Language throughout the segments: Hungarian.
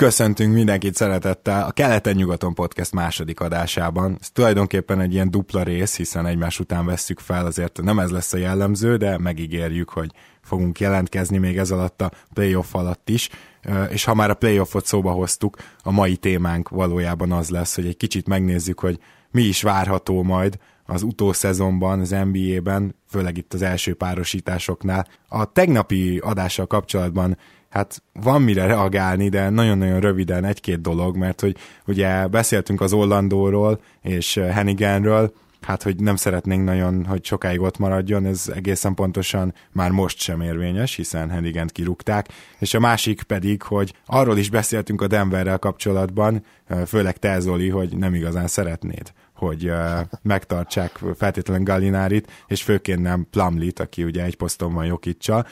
Köszöntünk mindenkit szeretettel a Keleten-nyugaton podcast második adásában. Ez tulajdonképpen egy ilyen dupla rész, hiszen egymás után vesszük fel, azért nem ez lesz a jellemző, de megígérjük, hogy fogunk jelentkezni még ez alatt a playoff alatt is, és ha már a playoffot szóba hoztuk, a mai témánk valójában az lesz, hogy egy kicsit megnézzük, hogy mi is várható majd az utószezonban, az NBA-ben, főleg itt az első párosításoknál. A tegnapi adással kapcsolatban hát van mire reagálni, de nagyon-nagyon röviden egy-két dolog, mert hogy ugye beszéltünk az Orlandóról és Henniganről, hát hogy nem szeretnénk nagyon, hogy sokáig ott maradjon, ez egészen pontosan már most sem érvényes, hiszen Henigent kirúgták, és a másik pedig, hogy arról is beszéltünk a Denverrel kapcsolatban, főleg te Zoli, hogy nem igazán szeretnéd hogy megtartsák feltétlenül Gallinárit, és főként nem Plumlit, aki ugye egy poszton van Jokicsal,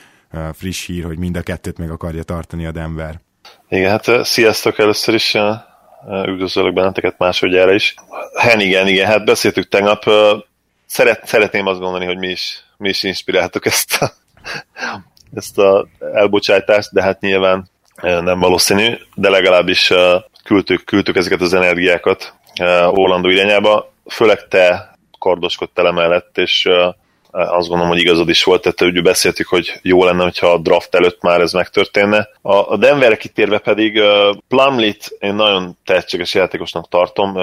friss hír, hogy mind a kettőt meg akarja tartani a Denver. Igen, hát sziasztok először is, üdvözlök benneteket másodjára is. igen, igen, hát beszéltük tegnap, Szeret, szeretném azt gondolni, hogy mi is, mi is inspiráltuk ezt a, ezt a elbocsátást, de hát nyilván nem valószínű, de legalábbis küldtük, küldtük ezeket az energiákat Orlandó irányába, főleg te kardoskodtál emellett, és azt gondolom, hogy igazad is volt, tehát ugye beszéltük, hogy jó lenne, hogyha a draft előtt már ez megtörténne. A, a Denverre kitérve pedig uh, Plumlit én nagyon tehetséges játékosnak tartom,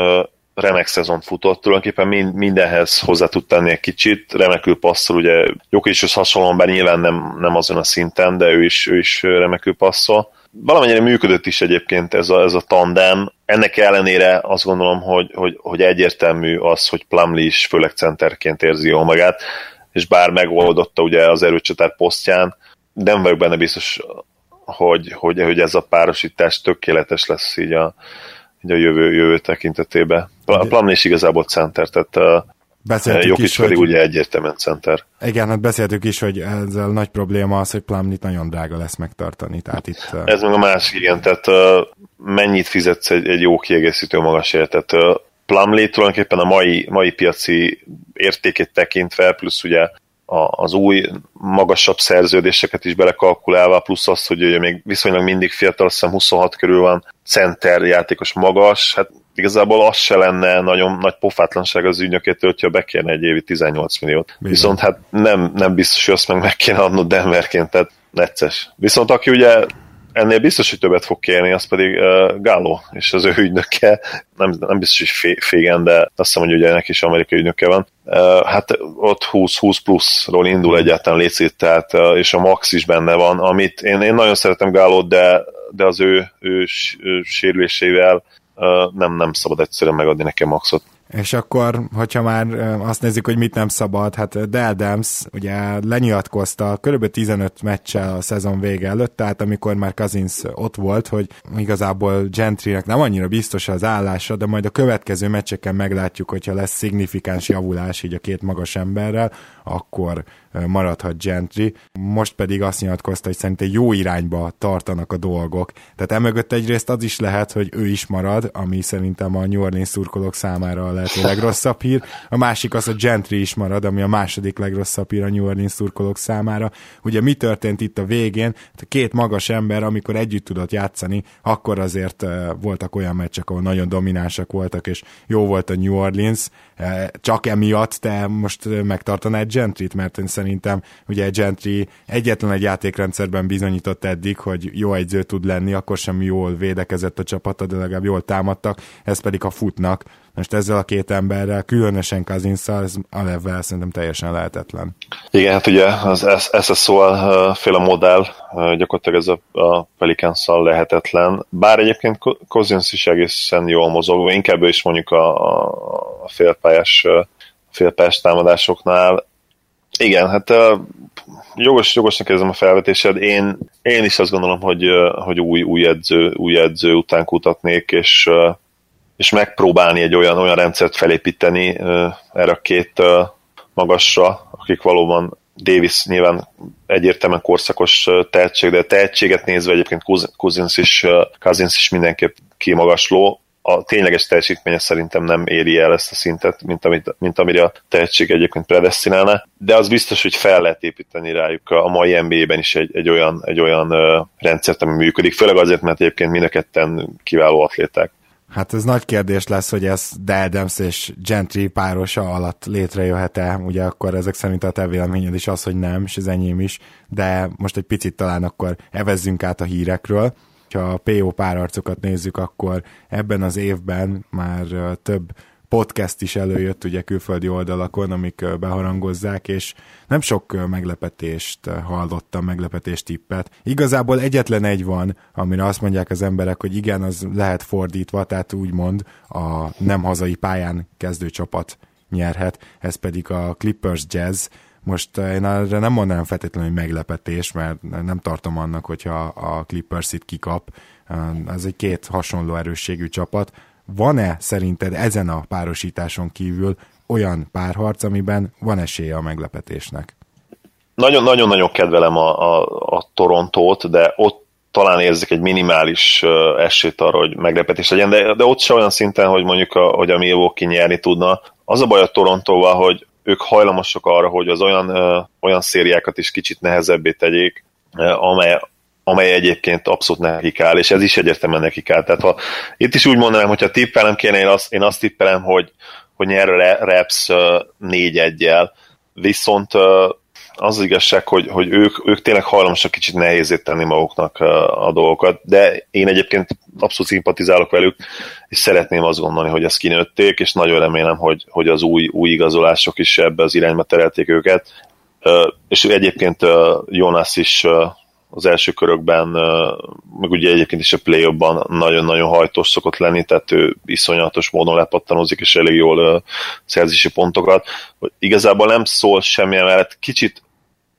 remek szezon futott, tulajdonképpen mind, mindenhez hozzá tud tenni egy kicsit, remekül passzol, ugye Jokicshoz hasonlóan, bár nyilván nem, nem azon a szinten, de ő is, ő is remekül passzol. Valamennyire működött is egyébként ez a, ez a tandem, ennek ellenére azt gondolom, hogy, hogy, hogy egyértelmű az, hogy Plumlee is főleg centerként érzi jól magát és bár megoldotta ugye az erőcsatár posztján, nem vagyok benne biztos, hogy, hogy, hogy ez a párosítás tökéletes lesz így a, így a jövő, jövő tekintetében. A Plumlee is igazából center, tehát Beszéltük Jokic is, pedig hogy... ugye egyértelműen center. Igen, hát beszéltük is, hogy ezzel nagy probléma az, hogy Plumlee nagyon drága lesz megtartani. Tehát itt, Ez meg a másik, igen, tehát mennyit fizetsz egy, egy jó kiegészítő magasért, tehát Plumlee tulajdonképpen a mai, mai piaci értékét tekintve, plusz ugye az új, magasabb szerződéseket is belekalkulálva, plusz az, hogy ugye még viszonylag mindig fiatal, azt hiszem 26 körül van, center játékos magas, hát igazából az se lenne nagyon nagy pofátlanság az ügynökétől, hogyha bekérne egy évi 18 milliót. Bizony. Viszont hát nem, nem biztos, hogy azt meg meg kéne adnod Denverként, tehát necces. Viszont aki ugye ennél biztos, hogy többet fog kérni, az pedig uh, Gáló és az ő ügynöke, nem, nem biztos, hogy fégen, de azt hiszem, hogy ugye neki is amerikai ügynöke van. Uh, hát ott 20-20 pluszról indul egyáltalán létszét, tehát, uh, és a max is benne van, amit én, én nagyon szeretem Gálót, de, de az ő, ő, ő sérülésével uh, nem, nem szabad egyszerűen megadni nekem maxot. És akkor, hogyha már azt nézzük, hogy mit nem szabad, hát Dell Dams ugye lenyilatkozta kb. 15 meccsel a szezon vége előtt, tehát amikor már Cousins ott volt, hogy igazából Gentrynek nem annyira biztos az állása, de majd a következő meccseken meglátjuk, hogyha lesz szignifikáns javulás így a két magas emberrel, akkor maradhat Gentry. Most pedig azt nyilatkozta, hogy szerintem jó irányba tartanak a dolgok. Tehát emögött egyrészt az is lehet, hogy ő is marad, ami szerintem a New Orleans szurkolók számára a lehető legrosszabb hír. A másik az, hogy Gentry is marad, ami a második legrosszabb hír a New Orleans szurkolók számára. Ugye mi történt itt a végén? Hát a két magas ember, amikor együtt tudott játszani, akkor azért voltak olyan meccsek, ahol nagyon dominánsak voltak, és jó volt a New Orleans, csak emiatt te most megtartanád Gentryt, mert én szerintem ugye Gentry egyetlen egy játékrendszerben bizonyított eddig, hogy jó egyző tud lenni, akkor sem jól védekezett a csapata, de legalább jól támadtak, ez pedig a futnak. Most ezzel a két emberrel, különösen Kazinszal, ez a level szerintem teljesen lehetetlen. Igen, hát ugye az SSO-val féle modell gyakorlatilag ez a, a pelicans lehetetlen, bár egyébként Cousins is egészen jól mozog, inkább is mondjuk a, a félpályás, félpályás támadásoknál. Igen, hát jogos, jogosnak érzem a felvetésed. Én, én is azt gondolom, hogy, hogy új, új, edző, új edző után kutatnék, és, és megpróbálni egy olyan, olyan rendszert felépíteni erre a két magasra, akik valóban Davis nyilván egyértelműen korszakos tehetség, de tehetséget nézve egyébként Cousins is, Cousins is mindenképp kimagasló, a tényleges teljesítménye szerintem nem éri el ezt a szintet, mint, amit, mint amire a tehetség egyébként predestinálna, de az biztos, hogy fel lehet építeni rájuk a mai NBA-ben is egy, egy olyan, egy olyan rendszert, ami működik, főleg azért, mert egyébként mind a ketten kiváló atléták. Hát ez nagy kérdés lesz, hogy ez Adams és Gentry párosa alatt létrejöhet-e, ugye akkor ezek szerint a te véleményed is az, hogy nem, és az enyém is, de most egy picit talán akkor evezzünk át a hírekről. Ha a PO párarcokat nézzük, akkor ebben az évben már több podcast is előjött ugye külföldi oldalakon, amik beharangozzák, és nem sok meglepetést hallottam, meglepetés tippet. Igazából egyetlen egy van, amire azt mondják az emberek, hogy igen, az lehet fordítva, tehát úgymond a nem hazai pályán kezdő csapat nyerhet, ez pedig a Clippers Jazz, most én erre nem mondanám feltétlenül, hogy meglepetés, mert nem tartom annak, hogyha a Clippers itt kikap. Ez egy két hasonló erősségű csapat. Van-e szerinted ezen a párosításon kívül olyan párharc, amiben van esélye a meglepetésnek? Nagyon-nagyon kedvelem a, a, a Torontót, de ott talán érzek egy minimális esélyt arra, hogy meglepetés legyen, de, de ott se olyan szinten, hogy mondjuk, a, hogy a Milwaukee nyerni tudna. Az a baj a Torontóval, hogy ők hajlamosak arra, hogy az olyan, olyan szériákat is kicsit nehezebbé tegyék, amely, amely egyébként abszolút nekik áll, és ez is egyértelműen nekik áll. Tehát ha itt is úgy mondanám, hogyha tippelem kéne, én azt, én azt tippelem, hogy, hogy nyer a Reps 4 1 viszont az, az igazság, hogy, hogy ők, ők tényleg hajlamosak kicsit nehézét tenni maguknak a dolgokat, de én egyébként abszolút szimpatizálok velük, és szeretném azt gondolni, hogy ezt kinőtték, és nagyon remélem, hogy, hogy az új, új igazolások is ebbe az irányba terelték őket. És egyébként Jonas is az első körökben, meg ugye egyébként is a play nagyon-nagyon hajtós szokott lenni, tehát ő iszonyatos módon lepattanozik, és elég jól szerzési pontokat. Igazából nem szól semmilyen mellett, kicsit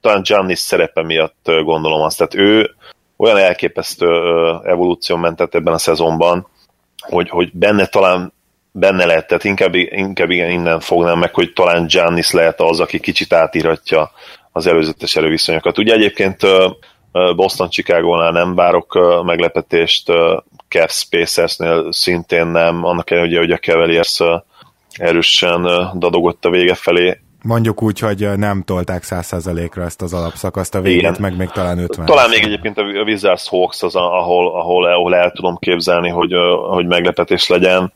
talán Giannis szerepe miatt gondolom azt, tehát ő olyan elképesztő evolúció mentett ebben a szezonban, hogy, hogy benne talán benne lehet, tehát inkább, inkább igen, innen fognám meg, hogy talán Giannis lehet az, aki kicsit átíratja az előzetes erőviszonyokat. Ugye egyébként Boston Chicago-nál nem várok meglepetést, Cavs Spacersnél szintén nem, annak ellenére, hogy a Cavaliers erősen dadogott a vége felé. Mondjuk úgy, hogy nem tolták 100%-ra ezt az alapszakaszt a végét, Igen. meg még talán 50 Talán még egyébként a Wizards Hawks az, ahol, ahol, ahol el tudom képzelni, hogy, hogy meglepetés legyen.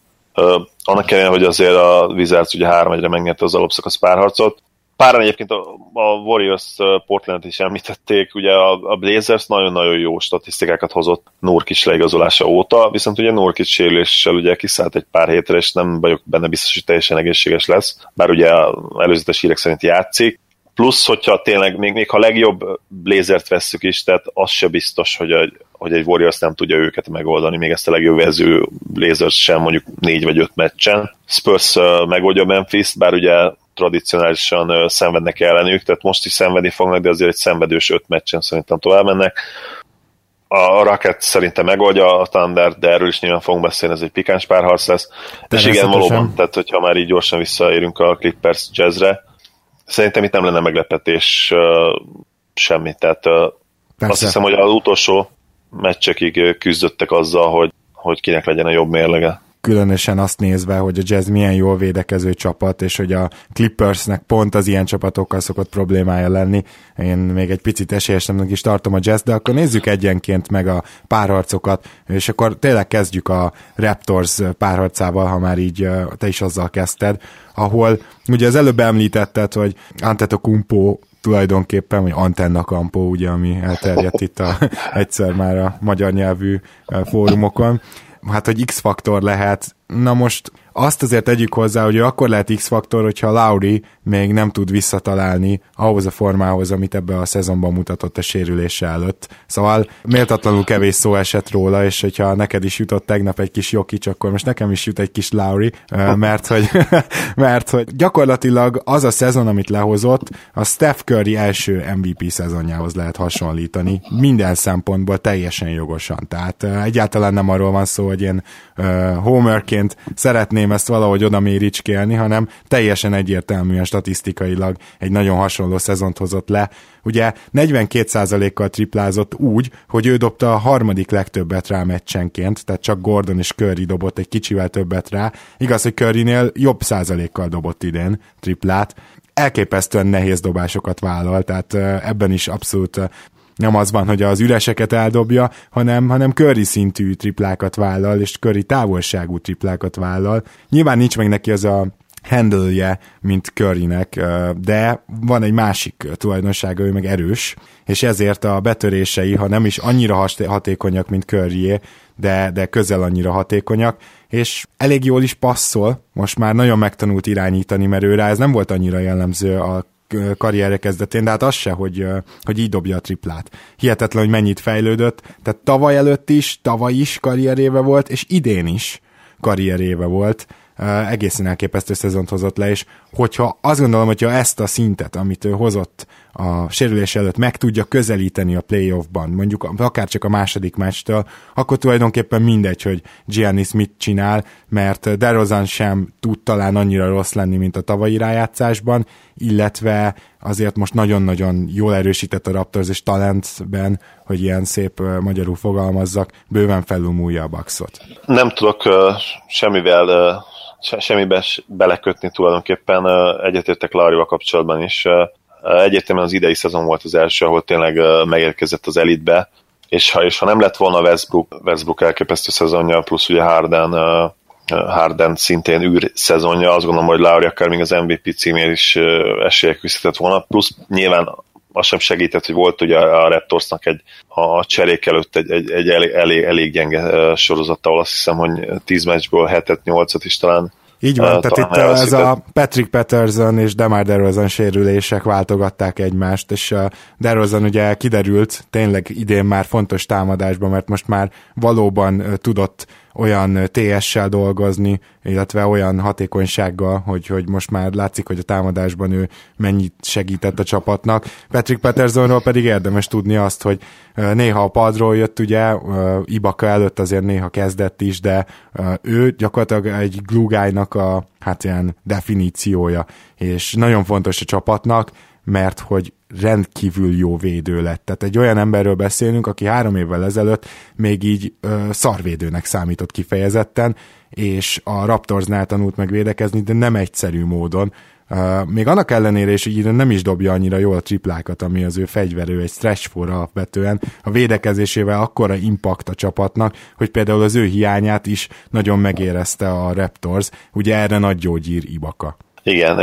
Annak ellenére, hogy azért a Wizards ugye 3-1-re megnyerte az alapszakasz párharcot, Páran egyébként a, a Warriors Portland is említették, ugye a, a Blazers nagyon-nagyon jó statisztikákat hozott Nurkic leigazolása óta, viszont ugye Nurkic sérüléssel ugye kiszállt egy pár hétre, és nem vagyok benne biztos, hogy teljesen egészséges lesz, bár ugye előzetes hírek szerint játszik, plusz, hogyha tényleg, még, még ha legjobb Blazert vesszük is, tehát az se biztos, hogy, a, hogy egy Warriors nem tudja őket megoldani, még ezt a legjobb vező Blazers sem mondjuk négy vagy öt meccsen. Spurs megoldja Memphis, bár ugye tradicionálisan szenvednek ellenük, tehát most is szenvedni fognak, de azért egy szenvedős öt meccsen szerintem tovább mennek. A Rocket szerintem megoldja a Thunder, de erről is nyilván fogunk beszélni, ez egy pikáns párharc lesz. És igen, valóban, tehát hogyha már így gyorsan visszaérünk a Clippers jazzre, szerintem itt nem lenne meglepetés uh, semmi, tehát uh, azt hiszem, hogy az utolsó meccsekig küzdöttek azzal, hogy, hogy kinek legyen a jobb mérlege különösen azt nézve, hogy a Jazz milyen jól védekező csapat, és hogy a Clippersnek pont az ilyen csapatokkal szokott problémája lenni. Én még egy picit esélyesemnek is tartom a Jazz, de akkor nézzük egyenként meg a párharcokat, és akkor tényleg kezdjük a Raptors párharcával, ha már így te is azzal kezdted, ahol ugye az előbb említetted, hogy Antetokumpo tulajdonképpen, vagy Antenna Campo, ugye, ami elterjedt itt a, egyszer már a magyar nyelvű fórumokon, hát hogy X-faktor lehet. Na most azt azért tegyük hozzá, hogy akkor lehet X-faktor, hogyha Lauri még nem tud visszatalálni ahhoz a formához, amit ebbe a szezonban mutatott a sérülése előtt. Szóval méltatlanul kevés szó esett róla, és hogyha neked is jutott tegnap egy kis Jokic, akkor most nekem is jut egy kis Lauri, mert hogy, mert hogy gyakorlatilag az a szezon, amit lehozott, a Steph Curry első MVP szezonjához lehet hasonlítani. Minden szempontból teljesen jogosan. Tehát egyáltalán nem arról van szó, hogy én homerként tripláként szeretném ezt valahogy oda méricskélni, hanem teljesen egyértelműen statisztikailag egy nagyon hasonló szezont hozott le. Ugye 42%-kal triplázott úgy, hogy ő dobta a harmadik legtöbbet rá meccsenként, tehát csak Gordon és Curry dobott egy kicsivel többet rá. Igaz, hogy Currynél jobb százalékkal dobott idén triplát, elképesztően nehéz dobásokat vállal, tehát ebben is abszolút nem az van, hogy az üreseket eldobja, hanem, hanem köri szintű triplákat vállal, és köri távolságú triplákat vállal. Nyilván nincs meg neki az a handle mint Currynek, de van egy másik tulajdonsága, ő meg erős, és ezért a betörései, ha nem is annyira hatékonyak, mint Curryé, de, de közel annyira hatékonyak, és elég jól is passzol, most már nagyon megtanult irányítani, mert őre ez nem volt annyira jellemző a karrierje kezdetén, de hát az se, hogy, hogy így dobja a triplát. Hihetetlen, hogy mennyit fejlődött, tehát tavaly előtt is, tavaly is karrieréve volt, és idén is karrieréve volt, egészen elképesztő szezont hozott le, és hogyha azt gondolom, hogyha ezt a szintet, amit ő hozott a sérülés előtt meg tudja közelíteni a playoffban, mondjuk akár csak a második meccstől, akkor tulajdonképpen mindegy, hogy Giannis mit csinál, mert DeRozan sem tud talán annyira rossz lenni, mint a tavalyi rájátszásban, illetve azért most nagyon-nagyon jól erősített a Raptors és talentben, hogy ilyen szép magyarul fogalmazzak, bőven felülmúlja a Bucksot. Nem tudok uh, semmivel uh semmibe belekötni tulajdonképpen. Egyetértek Larival kapcsolatban is. Egyértelműen az idei szezon volt az első, ahol tényleg megérkezett az elitbe, és ha, és ha nem lett volna Westbrook, Westbrook elképesztő szezonja, plusz ugye Harden, Harden szintén űr szezonja, azt gondolom, hogy Lauri akár még az MVP címér is esélyek küzdhetett volna, plusz nyilván az sem segített, hogy volt ugye a Raptorsnak egy a cserék előtt egy, egy, egy elég, elég, elég gyenge sorozata, ahol azt hiszem, hogy 10 meccsből 7-et, 8-at is talán így van, uh, tehát itt ez a Patrick Patterson és Demar DeRozan sérülések váltogatták egymást, és uh, DeRozan ugye kiderült tényleg idén már fontos támadásban, mert most már valóban tudott olyan TS-sel dolgozni, illetve olyan hatékonysággal, hogy, hogy most már látszik, hogy a támadásban ő mennyit segített a csapatnak. Patrick Petersonról pedig érdemes tudni azt, hogy néha a padról jött, ugye, Ibaka előtt azért néha kezdett is, de ő gyakorlatilag egy glúgájnak a hát ilyen definíciója, és nagyon fontos a csapatnak, mert hogy rendkívül jó védő lett. Tehát egy olyan emberről beszélünk, aki három évvel ezelőtt még így ö, szarvédőnek számított kifejezetten, és a Raptorsnál tanult meg védekezni, de nem egyszerű módon. Uh, még annak ellenére is, hogy nem is dobja annyira jól a triplákat, ami az ő fegyverő, egy stretch for alapvetően, a védekezésével akkora impact a csapatnak, hogy például az ő hiányát is nagyon megérezte a Raptors, ugye erre nagy gyógyír Ibaka. Igen,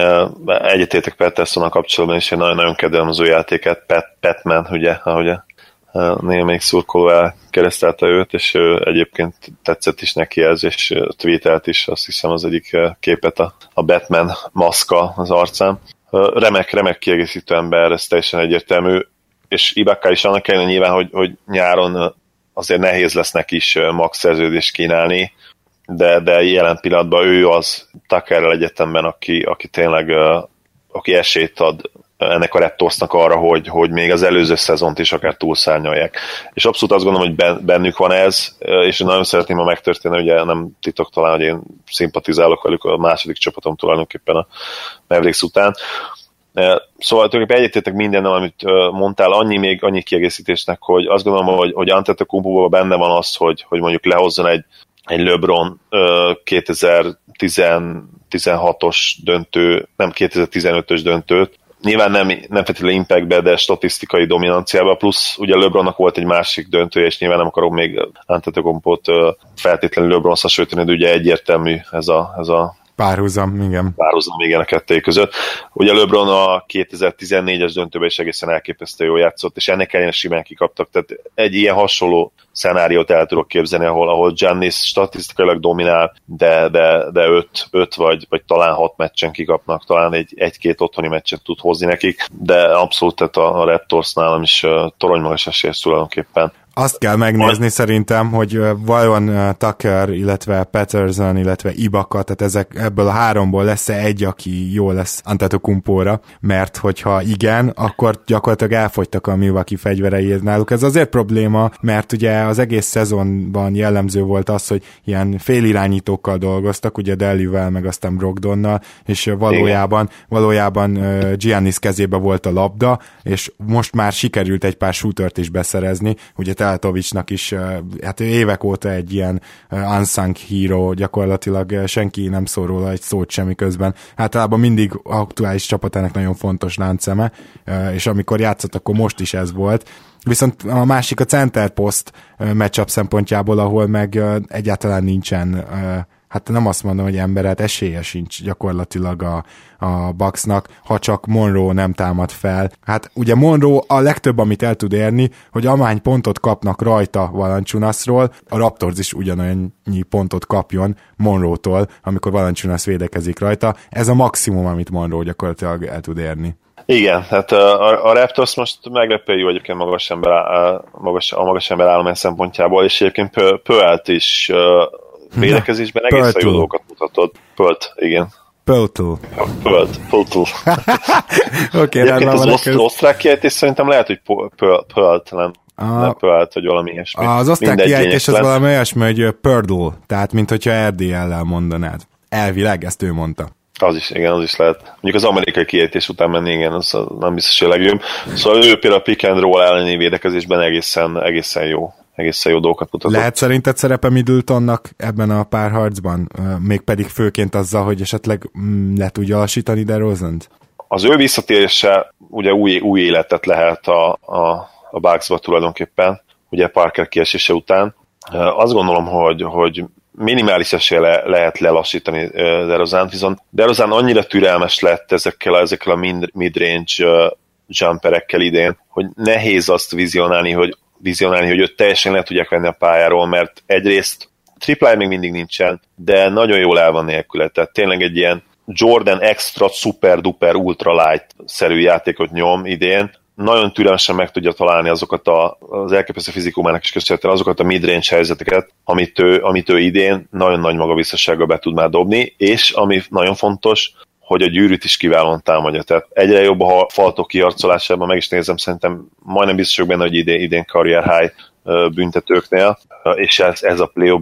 egyetértek Peterson kapcsolatban is, én nagyon-nagyon kedvelem az ő játékát, Pat, Patman, ugye, ahogy némelyik szurkoló elkeresztelte őt, és ő egyébként tetszett is neki ez, és tweetelt is, azt hiszem az egyik képet a, a Batman maszka az arcán. Remek, remek kiegészítő ember, ez teljesen egyértelmű, és Ibaka is annak kellene nyilván, hogy, hogy nyáron azért nehéz lesz neki is max szerződést kínálni, de, de jelen pillanatban ő az Tuckerrel egyetemben, aki, aki tényleg aki esélyt ad ennek a Raptorsnak arra, hogy, hogy még az előző szezont is akár túlszárnyalják. És abszolút azt gondolom, hogy bennük van ez, és nagyon szeretném, ha megtörténne, ugye nem titok talán, hogy én szimpatizálok velük a második csapatom tulajdonképpen a Mavericks után. Szóval tulajdonképpen egyetértek mindennel, amit mondtál, annyi még annyi kiegészítésnek, hogy azt gondolom, hogy, hogy Antetokounmpo benne van az, hogy, hogy mondjuk lehozzon egy egy LeBron 2016-os döntő, nem 2015-ös döntőt, nyilván nem, nem feltétlenül impactbe, de statisztikai dominanciába, plusz ugye LeBronnak volt egy másik döntője, és nyilván nem akarom még Antetokompot feltétlenül LeBron hasonlítani, de ugye egyértelmű ez a, ez a Párhuzam, igen. Párhuzam, igen, a kettő között. Ugye LeBron a 2014-es döntőben is egészen elképesztő jól játszott, és ennek ellenére simán kikaptak, tehát egy ilyen hasonló szenáriót el tudok képzelni, ahol, ahol Giannis statisztikailag dominál, de, de, de öt, öt vagy, vagy talán hat meccsen kikapnak, talán egy, egy-két otthoni meccset tud hozni nekik, de abszolút tehát a, a Raptors nálam is uh, toronymagas esélyes tulajdonképpen azt kell megnézni a... szerintem, hogy vajon Tucker, illetve Patterson, illetve Ibaka, tehát ezek, ebből a háromból lesz-e egy, aki jó lesz Antetokumpóra, mert hogyha igen, akkor gyakorlatilag elfogytak a Milwaukee fegyverei náluk. Ez azért probléma, mert ugye az egész szezonban jellemző volt az, hogy ilyen félirányítókkal dolgoztak, ugye Delivel, meg aztán Brogdonnal, és valójában, igen. valójában Giannis kezébe volt a labda, és most már sikerült egy pár shootert is beszerezni, ugye Teltovicsnak is, hát évek óta egy ilyen unsung hero, gyakorlatilag senki nem szól róla egy szót semmi közben. Általában mindig aktuális csapatának nagyon fontos lánceme, és amikor játszott, akkor most is ez volt. Viszont a másik a center post matchup szempontjából, ahol meg egyáltalán nincsen hát nem azt mondom, hogy emberet esélye sincs gyakorlatilag a, a Bucksnak, ha csak Monroe nem támad fel. Hát ugye Monroe a legtöbb, amit el tud érni, hogy amány pontot kapnak rajta Valanciunasról, a Raptors is ugyanannyi pontot kapjon Monroe-tól, amikor Valanciunas védekezik rajta. Ez a maximum, amit Monroe gyakorlatilag el tud érni. Igen, hát a, a Raptors most meglepő jó egyébként magas ember, a magas, a magas ember állomány szempontjából, és egyébként Pölt is védekezésben egészen jó dolgokat mutatott. Pölt, igen. Pöltl. Pölt, Pöltl. Oké, van. Az osztrák kiejtés szerintem lehet, hogy Pölt, nem a, nem Pölt, vagy valami ilyesmi. Az osztrák kiejtés az valami olyasmi, hogy Pördl, tehát mint hogyha RDL-lel mondanád. Elvileg, ezt ő mondta. Az is, igen, az is lehet. Mondjuk az amerikai kiejtés után menni, igen, az nem biztos, hogy a legjobb. Szóval ő például a pick and roll elleni védekezésben egészen, egészen jó egészen jó dolgokat mutatott. Lehet szerinted szerepe Middletonnak ebben a párharcban? Mégpedig főként azzal, hogy esetleg mm, le tudja alsítani DeRozant? Az ő visszatérése ugye új, új életet lehet a, a, a Bucksba tulajdonképpen, ugye Parker kiesése után. Azt gondolom, hogy, hogy minimális esélye le, lehet lelassítani DeRozant, viszont DeRozan annyira türelmes lett ezekkel, ezekkel a mid-range jumperekkel idén, hogy nehéz azt vizionálni, hogy vizionálni, hogy őt teljesen le tudják venni a pályáról, mert egyrészt triplája még mindig nincsen, de nagyon jól el van nélküle, tehát tényleg egy ilyen Jordan extra super duper ultra light szerű játékot nyom idén, nagyon türelmesen meg tudja találni azokat a, az elképesztő fizikumának is köszönhetően azokat a midrange helyzeteket, amit ő, amit ő idén nagyon nagy magabiztossággal be tud már dobni, és ami nagyon fontos, hogy a gyűrűt is kiválóan támadja. Tehát egyre jobb a faltok kiarcolásában, meg is nézem, szerintem majdnem biztos benne, hogy idén, idén karrier high büntetőknél, és ez, ez a play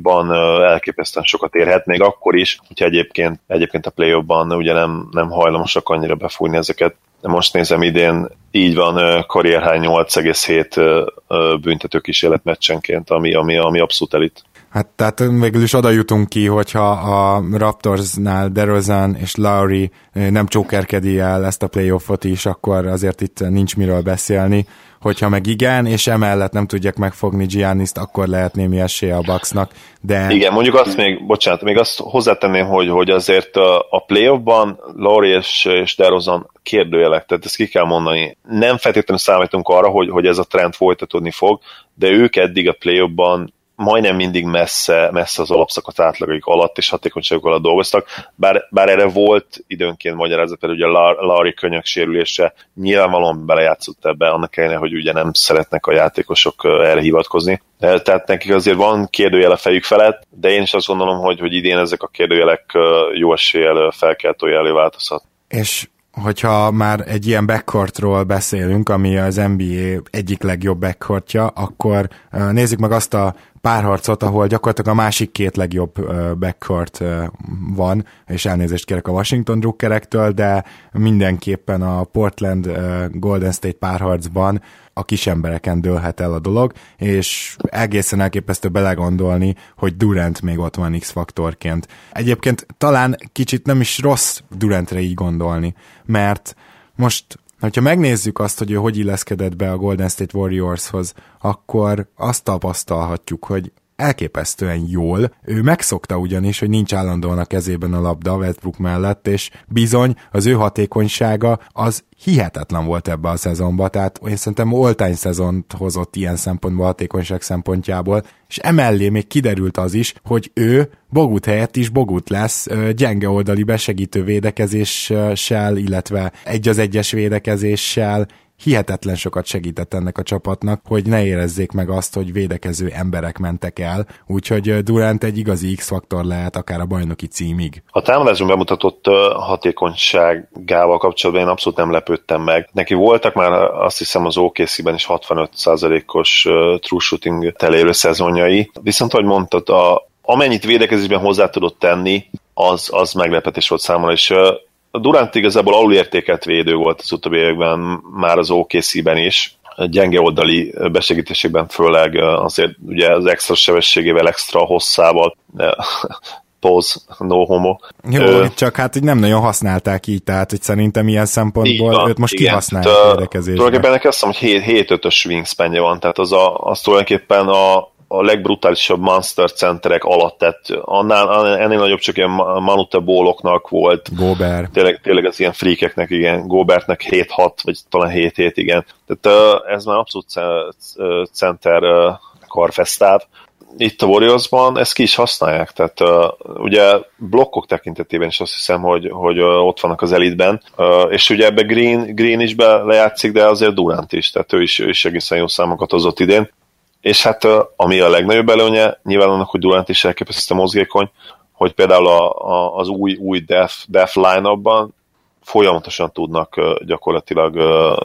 elképesztően sokat érhet, még akkor is, hogyha egyébként, egyébként a play ugye nem, nem hajlamosak annyira befújni ezeket. Most nézem idén, így van karrier high 8,7 büntető kísérlet meccsenként, ami, ami, ami abszolút elit. Hát tehát végül is oda jutunk ki, hogyha a Raptorsnál DeRozan és Lowry nem csókerkedi el ezt a playoffot is, akkor azért itt nincs miről beszélni. Hogyha meg igen, és emellett nem tudják megfogni Giannis-t, akkor lehet némi esélye a Bucksnak, de... Igen, mondjuk azt még, bocsánat, még azt hozzátenném, hogy, hogy azért a, playoffban Laurie és, és DeRozan kérdőjelek, tehát ezt ki kell mondani. Nem feltétlenül számítunk arra, hogy, hogy ez a trend folytatódni fog, de ők eddig a playoffban majdnem mindig messze, messze az alapszakasz átlagaik alatt és hatékonyságok alatt dolgoztak, bár, bár erre volt időnként magyarázat, például ugye a Larry könyök sérülése nyilvánvalóan belejátszott ebbe, annak ellenére, hogy ugye nem szeretnek a játékosok erre hivatkozni. Tehát nekik azért van kérdőjele fejük felett, de én is azt gondolom, hogy, hogy idén ezek a kérdőjelek jó eséllyel felkeltő elé változhat. És hogyha már egy ilyen backcourtról beszélünk, ami az NBA egyik legjobb backcourtja, akkor nézzük meg azt a párharcot, ahol gyakorlatilag a másik két legjobb backcourt van, és elnézést kérek a Washington drukkerektől, de mindenképpen a Portland Golden State párharcban a kis embereken dőlhet el a dolog, és egészen elképesztő belegondolni, hogy Durant még ott van X-faktorként. Egyébként talán kicsit nem is rossz Durantre így gondolni, mert most ha megnézzük azt, hogy ő hogy illeszkedett be a Golden State Warriorshoz, akkor azt tapasztalhatjuk, hogy elképesztően jól. Ő megszokta ugyanis, hogy nincs állandóan a kezében a labda Westbrook mellett, és bizony az ő hatékonysága az hihetetlen volt ebbe a szezonba, tehát én szerintem oltány szezont hozott ilyen szempontból, hatékonyság szempontjából, és emellé még kiderült az is, hogy ő Bogut helyett is Bogut lesz gyenge oldali besegítő védekezéssel, illetve egy az egyes védekezéssel, hihetetlen sokat segített ennek a csapatnak, hogy ne érezzék meg azt, hogy védekező emberek mentek el, úgyhogy Durant egy igazi X-faktor lehet akár a bajnoki címig. A támadásban bemutatott hatékonyságával kapcsolatban én abszolút nem lepődtem meg. Neki voltak már azt hiszem az OKC-ben is 65%-os true shooting telérő szezonjai, viszont ahogy mondtad, a, amennyit védekezésben hozzá tudott tenni, az, az meglepetés volt számomra, és Durant igazából alulértékelt védő volt az utóbbi években, már az OKC-ben is, gyenge oldali besegítésekben főleg azért ugye az extra sebességével, extra hosszával, pause, no homo. Jó, Ö, csak hát hogy nem nagyon használták így, tehát hogy szerintem ilyen szempontból van, őt most igen, kihasználják védekezésben. Tulajdonképpen nekem azt hiszem, hogy 7-5-ös wingspan van, tehát az, a, az tulajdonképpen a, a legbrutálisabb monster centerek alatt, tehát annál, ennél nagyobb csak ilyen Manute bóloknak volt. Góber. Tényleg, tényleg az ilyen freakeknek, igen, Góbertnek 7-6, vagy talán 7-7, igen. Tehát ez már abszolút center karfesztáv. Itt a Warriorsban ezt ki is használják, tehát uh, ugye blokkok tekintetében is azt hiszem, hogy, hogy uh, ott vannak az elitben, uh, és ugye ebbe Green, Green is be lejátszik, de azért Durant is, tehát ő is, ő is egészen jó számokat hozott idén és hát ami a legnagyobb előnye, nyilván annak, hogy Durant is elképesztő mozgékony, hogy például a, a, az új, új def, def line-upban folyamatosan tudnak gyakorlatilag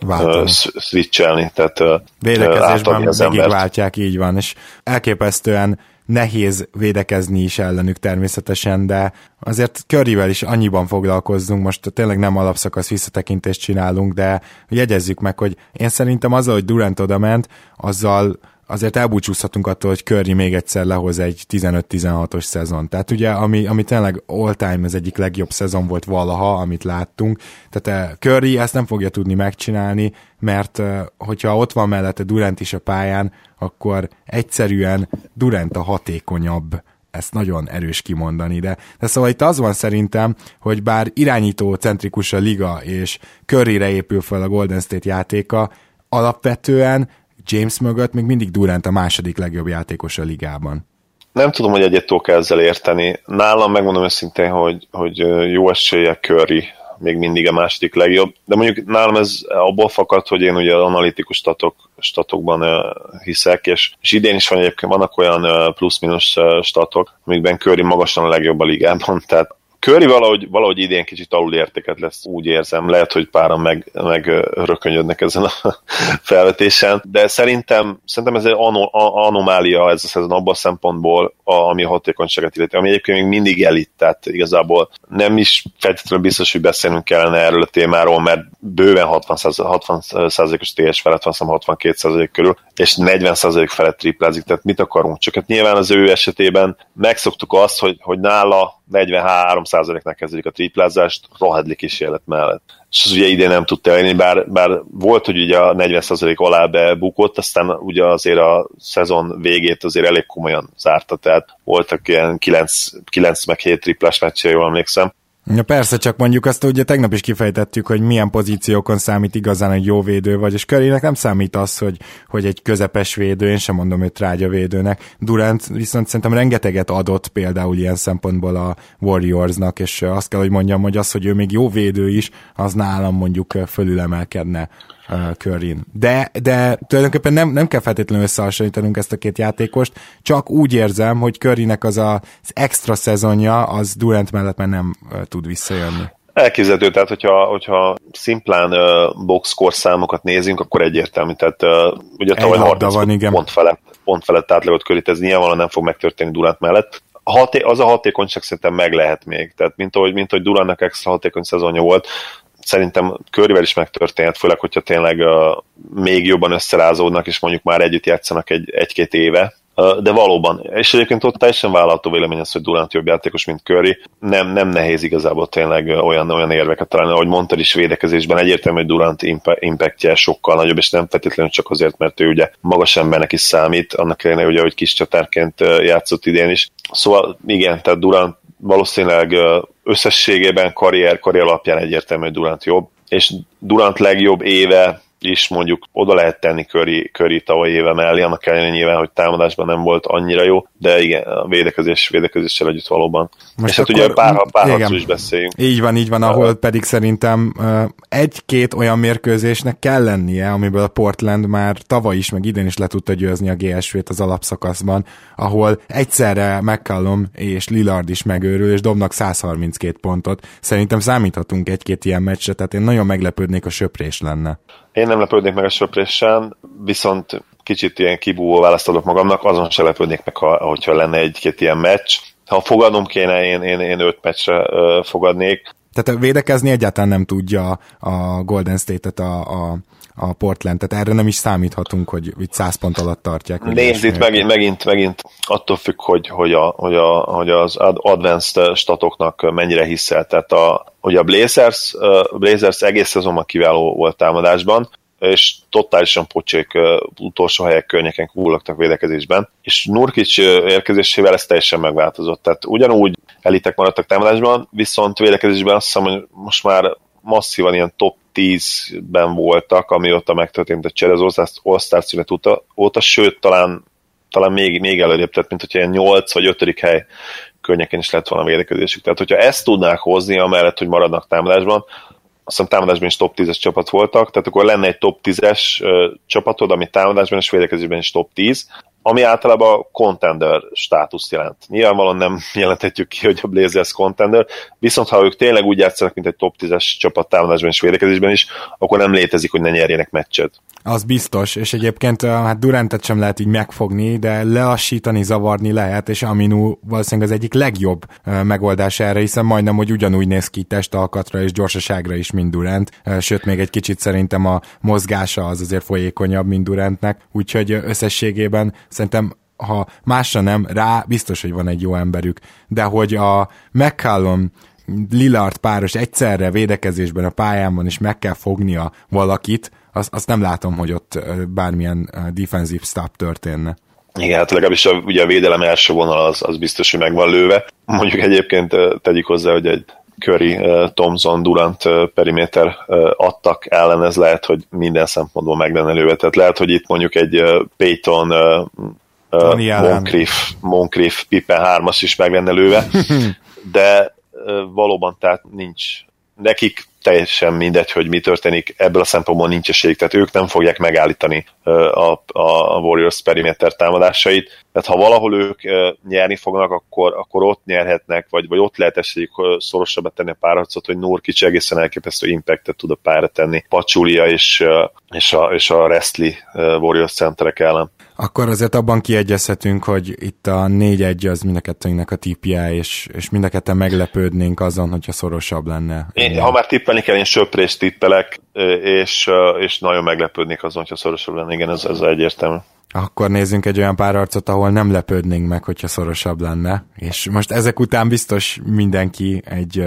uh, switchelni, tehát Védekezésben váltják, így van, és elképesztően nehéz védekezni is ellenük természetesen, de azért Curryvel is annyiban foglalkozzunk, most tényleg nem alapszakasz visszatekintést csinálunk, de jegyezzük meg, hogy én szerintem azzal, hogy Durant oda ment, azzal azért elbúcsúzhatunk attól, hogy Curry még egyszer lehoz egy 15-16-os szezon. Tehát ugye, ami, ami tényleg all-time az egyik legjobb szezon volt valaha, amit láttunk. Tehát eh, Curry ezt nem fogja tudni megcsinálni, mert eh, hogyha ott van mellette Durant is a pályán, akkor egyszerűen Durant a hatékonyabb ezt nagyon erős kimondani, de, de szóval itt az van szerintem, hogy bár irányító centrikus a liga, és körére épül fel a Golden State játéka, alapvetően James mögött még mindig Durant a második legjobb játékos a ligában. Nem tudom, hogy egyet tudok ezzel érteni. Nálam megmondom őszintén, hogy, hogy jó esélye Curry még mindig a második legjobb, de mondjuk nálam ez abból fakad, hogy én ugye analitikus statok, statokban hiszek, és, és idén is van egyébként vannak olyan plusz-minusz statok, amikben Curry magasan a legjobb a ligában, tehát Curry valahogy, valahogy idén kicsit alulértéket lesz, úgy érzem. Lehet, hogy páran meg, meg rökönyödnek ezen a felvetésen, de szerintem, szerintem ez egy anomália ez a szezon abban a szempontból, a, ami a hatékonyságot illeti, ami egyébként még mindig elit, tehát igazából nem is feltétlenül biztos, hogy beszélnünk kellene erről a témáról, mert bőven 60%, 60 os TS felett van, 62% körül, és 40% felett triplázik, tehát mit akarunk? Csak hát nyilván az ő esetében megszoktuk azt, hogy, hogy nála 43%-nál kezdődik a triplázást rohadli kísérlet mellett. És az ugye idén nem tudta elérni, bár, bár volt, hogy ugye a 40% alá bebukott, aztán ugye azért a szezon végét azért elég komolyan zárta, tehát voltak ilyen 9, 9 meg 7 triplás meccsé, jól emlékszem, Ja persze, csak mondjuk azt ugye tegnap is kifejtettük, hogy milyen pozíciókon számít igazán egy jó védő vagy, és Körének nem számít az, hogy, hogy egy közepes védő, én sem mondom őt trágya védőnek. Durant viszont szerintem rengeteget adott például ilyen szempontból a Warriorsnak, és azt kell, hogy mondjam, hogy az, hogy ő még jó védő is, az nálam mondjuk fölülemelkedne Curry. De, de tulajdonképpen nem, nem kell feltétlenül összehasonlítanunk ezt a két játékost, csak úgy érzem, hogy Currynek az a, az extra szezonja, az Durant mellett már nem tud visszajönni. Elképzelhető, tehát hogyha, hogyha szimplán uh, boxscore számokat nézünk, akkor egyértelmű. Tehát uh, ugye tavaly 30 van, igen. pont felett, pont felett átlagot körít, ez nyilvánvalóan nem fog megtörténni Durant mellett. Haté- az a hatékonyság szerintem meg lehet még. Tehát mint ahogy, mint ahogy Durantnak extra hatékony szezonja volt, szerintem körvel is megtörténhet, főleg, hogyha tényleg még jobban összerázódnak, és mondjuk már együtt játszanak egy, egy-két éve, de valóban, és egyébként ott teljesen vállalható vélemény az, hogy Durant jobb játékos, mint Curry. Nem, nem nehéz igazából tényleg olyan, olyan érveket találni, ahogy mondtad is védekezésben, egyértelmű, hogy Durant impactje sokkal nagyobb, és nem feltétlenül csak azért, mert ő ugye magas embernek is számít, annak ellenére ugye, hogy kis csatárként játszott idén is. Szóval igen, tehát Durant valószínűleg összességében karrier, karrier alapján egyértelmű, hogy Durant jobb, és Durant legjobb éve is mondjuk oda lehet tenni Curry, Curry tavaly éve mellé, annak ellenére nyilván, hogy támadásban nem volt annyira jó, de igen, a védekezés, védekezéssel együtt valóban. Most És hát ugye pár, pár is beszéljünk. Így van, így van, ahol pedig szerintem egy-két olyan mérkőzésnek kell lennie, amiből a Portland már tavaly is, meg idén is le tudta győzni a GSV-t az alapszakaszban, ahol egyszerre McCallum és Lillard is megőrül, és dobnak 132 pontot. Szerintem számíthatunk egy-két ilyen meccsre, tehát én nagyon meglepődnék, a söprés lenne. Én nem lepődnék meg a söprésen, viszont kicsit ilyen kibúvó választ adok magamnak, azon se lepődnék meg, ha, hogyha lenne egy-két ilyen meccs. Ha fogadnom kéne, én, én, én öt meccsre fogadnék. Tehát védekezni egyáltalán nem tudja a Golden State-et a, a, a Portland, tehát erre nem is számíthatunk, hogy itt 100 pont alatt tartják. Nézd, itt megint, megint, megint attól függ, hogy, hogy, a, hogy, a, hogy az advanced statoknak mennyire hiszel. Tehát a, hogy a Blazers, uh, Blazers egész szezonban kiváló volt támadásban, és totálisan pocsék utolsó helyek környéken kúlogtak védekezésben, és Nurkic érkezésével ez teljesen megváltozott. Tehát ugyanúgy elitek maradtak támadásban, viszont védekezésben azt hiszem, hogy most már masszívan ilyen top 10-ben voltak, amióta megtörtént a csere az All-Star szünet óta, óta, sőt, talán, talán még, még előrébb, tehát mint hogyha ilyen 8 vagy 5. hely környékén is lett volna védekezésük. Tehát, hogyha ezt tudnák hozni, amellett, hogy maradnak támadásban, azt hiszem támadásban is top 10-es csapat voltak, tehát akkor lenne egy top 10-es csapatod, ami támadásban és védekezésben is top 10, ami általában contender státusz jelent. Nyilvánvalóan nem jelenthetjük ki, hogy a Blazers contender, viszont ha ők tényleg úgy játszanak, mint egy top 10-es csapat támadásban és védekezésben is, akkor nem létezik, hogy ne nyerjenek meccset. Az biztos, és egyébként hát Durantet sem lehet így megfogni, de leassítani, zavarni lehet, és Aminu valószínűleg az egyik legjobb megoldás erre, hiszen majdnem, hogy ugyanúgy néz ki testalkatra és gyorsaságra is, mint Durant, sőt még egy kicsit szerintem a mozgása az azért folyékonyabb, mint Durantnek, úgyhogy összességében szerintem ha másra nem, rá biztos, hogy van egy jó emberük, de hogy a McCallum Lillard páros egyszerre védekezésben a pályán is meg kell fognia valakit, azt, azt nem látom, hogy ott bármilyen defensive stop történne. Igen, hát legalábbis a, ugye a védelem első vonal az, az biztos, hogy meg van lőve. Mondjuk egyébként tegyük hozzá, hogy egy Curry, Thompson, Durant periméter adtak ellen, ez lehet, hogy minden szempontból meg lenne lőve. Tehát lehet, hogy itt mondjuk egy Payton, Moncrief, Moncrief, Pippen 3-as is meg lenne lőve, de valóban tehát nincs. Nekik teljesen mindegy, hogy mi történik, ebből a szempontból nincs esélyük, tehát ők nem fogják megállítani a, a Warriors perimeter támadásait, tehát ha valahol ők nyerni fognak, akkor, akkor ott nyerhetnek, vagy, vagy ott lehet esélyük szorosabbá tenni a párharcot, hogy Nurkic egészen elképesztő impactet tud a pályára tenni. Pacsulia és, és a, és a Restli Warriors centerek ellen. Akkor azért abban kiegyezhetünk, hogy itt a 4-1 az mind a kettőnknek a tipje, és, és mind a ketten meglepődnénk azon, hogyha szorosabb lenne. Én, ha már tippelni kell, én söprést tippelek, és, és nagyon meglepődnék azon, hogyha szorosabb lenne. Igen, ez, ez egyértelmű. Akkor nézzünk egy olyan párharcot, ahol nem lepődnénk meg, hogyha szorosabb lenne. És most ezek után biztos mindenki egy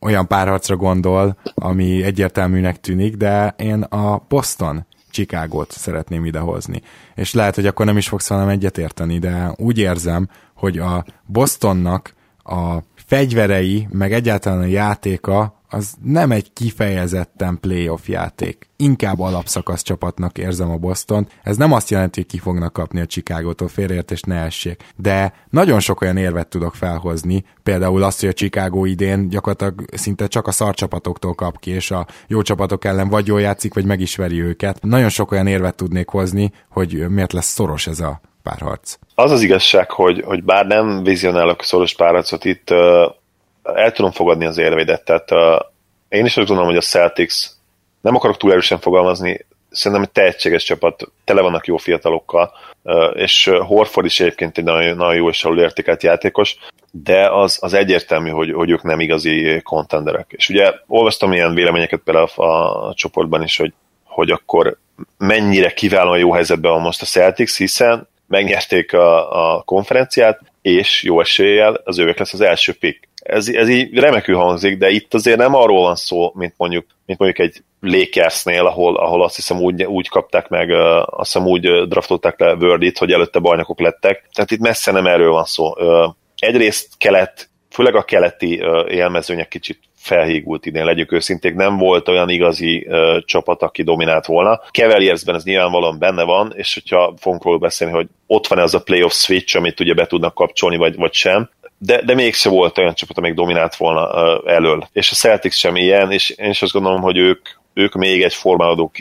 olyan párharcra gondol, ami egyértelműnek tűnik, de én a Boston Chicagót szeretném idehozni. És lehet, hogy akkor nem is fogsz velem egyetérteni, de úgy érzem, hogy a Bostonnak a fegyverei, meg egyáltalán a játéka az nem egy kifejezetten playoff játék. Inkább alapszakasz csapatnak érzem a Boston. Ez nem azt jelenti, hogy ki fognak kapni a Chicagótól, félreértést ne essék. De nagyon sok olyan érvet tudok felhozni, például azt, hogy a Chicago idén gyakorlatilag szinte csak a szar csapatoktól kap ki, és a jó csapatok ellen vagy jól játszik, vagy meg is veri őket. Nagyon sok olyan érvet tudnék hozni, hogy miért lesz szoros ez a párharc. Az az igazság, hogy, hogy bár nem vizionálok szoros párharcot itt, el tudom fogadni az érvédet, tehát uh, én is azt gondolom, hogy a Celtics nem akarok túl erősen fogalmazni, szerintem egy tehetséges csapat, tele vannak jó fiatalokkal, és Horford is egyébként egy nagyon, nagyon jó és értékelt játékos, de az, az egyértelmű, hogy, hogy ők nem igazi kontenderek. És ugye olvastam ilyen véleményeket például a, a csoportban is, hogy, hogy akkor mennyire kiválóan jó helyzetben van most a Celtics, hiszen megnyerték a, a konferenciát, és jó eséllyel az ők lesz az első pick ez, ez így remekül hangzik, de itt azért nem arról van szó, mint mondjuk, mint mondjuk egy Lakersnél, ahol, ahol azt hiszem úgy, úgy kapták meg, azt hiszem úgy draftolták le Wordit, hogy előtte bajnokok lettek. Tehát itt messze nem erről van szó. Egyrészt kelet, főleg a keleti élmezőnyek kicsit felhígult idén, legyünk őszinték, nem volt olyan igazi uh, csapat, aki dominált volna. Cavaliersben ez nyilvánvalóan benne van, és hogyha fogunk róla beszélni, hogy ott van ez a playoff switch, amit ugye be tudnak kapcsolni, vagy, vagy sem, de, de mégse volt olyan csapat, amelyik dominált volna elől. És a Celtics sem ilyen, és én is azt gondolom, hogy ők, ők még egy formálódó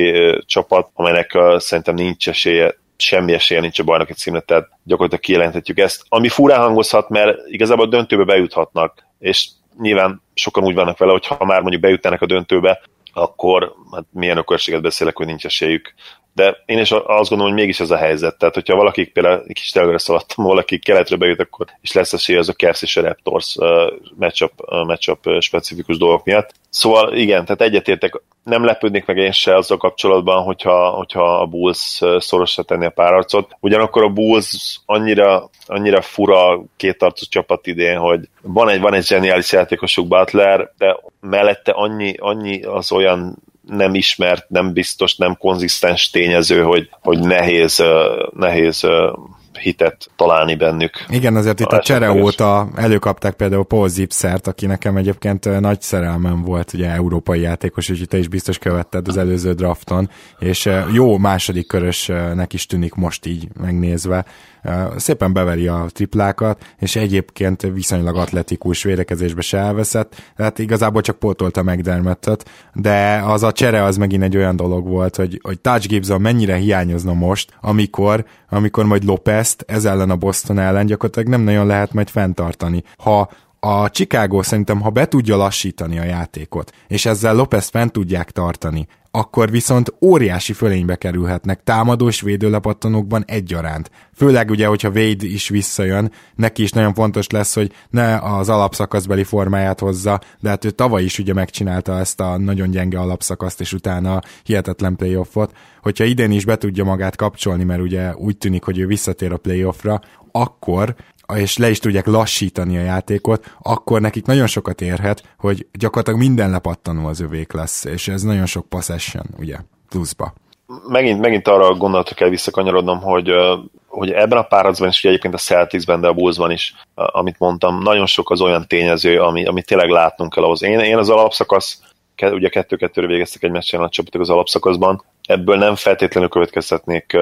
csapat, amelynek szerintem nincs esélye semmi esélye nincs a bajnoki címre, tehát gyakorlatilag kijelenthetjük ezt. Ami furán hangozhat, mert igazából a döntőbe bejuthatnak, és nyilván sokan úgy vannak vele, hogy ha már mondjuk bejutnának a döntőbe, akkor hát milyen ökörséget beszélek, hogy nincs esélyük de én is azt gondolom, hogy mégis ez a helyzet. Tehát, hogyha valaki például egy kis előre szaladtam, valaki keletre bejut, akkor is lesz esély az a Kers és a Raptors uh, matchup, uh, matchup specifikus dolgok miatt. Szóval igen, tehát egyetértek, nem lepődnék meg én se azzal kapcsolatban, hogyha, hogyha a Bulls szorosra tenni a párarcot. Ugyanakkor a Bulls annyira, annyira fura kéttartós csapat idén, hogy van egy, van egy zseniális játékosuk Butler, de mellette annyi, annyi az olyan nem ismert, nem biztos, nem konzisztens tényező, hogy, hogy nehéz, nehéz hitet találni bennük. Igen, azért itt a, a csere óta előkapták például Paul Zipszert, aki nekem egyébként nagy szerelmem volt, ugye európai játékos, úgyhogy te is biztos követted az előző drafton, és jó második körösnek is tűnik most így megnézve szépen beveri a triplákat, és egyébként viszonylag atletikus védekezésbe se elveszett, tehát igazából csak pótolta McDermottot, de az a csere az megint egy olyan dolog volt, hogy, hogy Touch Gibson mennyire hiányozna most, amikor, amikor majd Lopez-t ez ellen a Boston ellen gyakorlatilag nem nagyon lehet majd fenntartani. Ha a Chicago szerintem, ha be tudja lassítani a játékot, és ezzel Lopez fent tudják tartani, akkor viszont óriási fölénybe kerülhetnek támadós védőlepattanókban egyaránt. Főleg ugye, hogyha Wade is visszajön, neki is nagyon fontos lesz, hogy ne az alapszakaszbeli formáját hozza, de hát ő tavaly is ugye megcsinálta ezt a nagyon gyenge alapszakaszt, és utána hihetetlen playoffot. Hogyha idén is be tudja magát kapcsolni, mert ugye úgy tűnik, hogy ő visszatér a playoffra, akkor és le is tudják lassítani a játékot, akkor nekik nagyon sokat érhet, hogy gyakorlatilag minden lepattanó az övék lesz, és ez nagyon sok possession, ugye, pluszba. Megint, megint arra gondolatok kell visszakanyarodnom, hogy hogy ebben a párharcban is, ugye egyébként a Celticsben, de a Bullsban is, amit mondtam, nagyon sok az olyan tényező, ami, ami tényleg látnunk kell ahhoz. Én, én az alapszakasz, ugye kettő-kettőre végeztek egy meccsen a csapatok az alapszakaszban, ebből nem feltétlenül következtetnék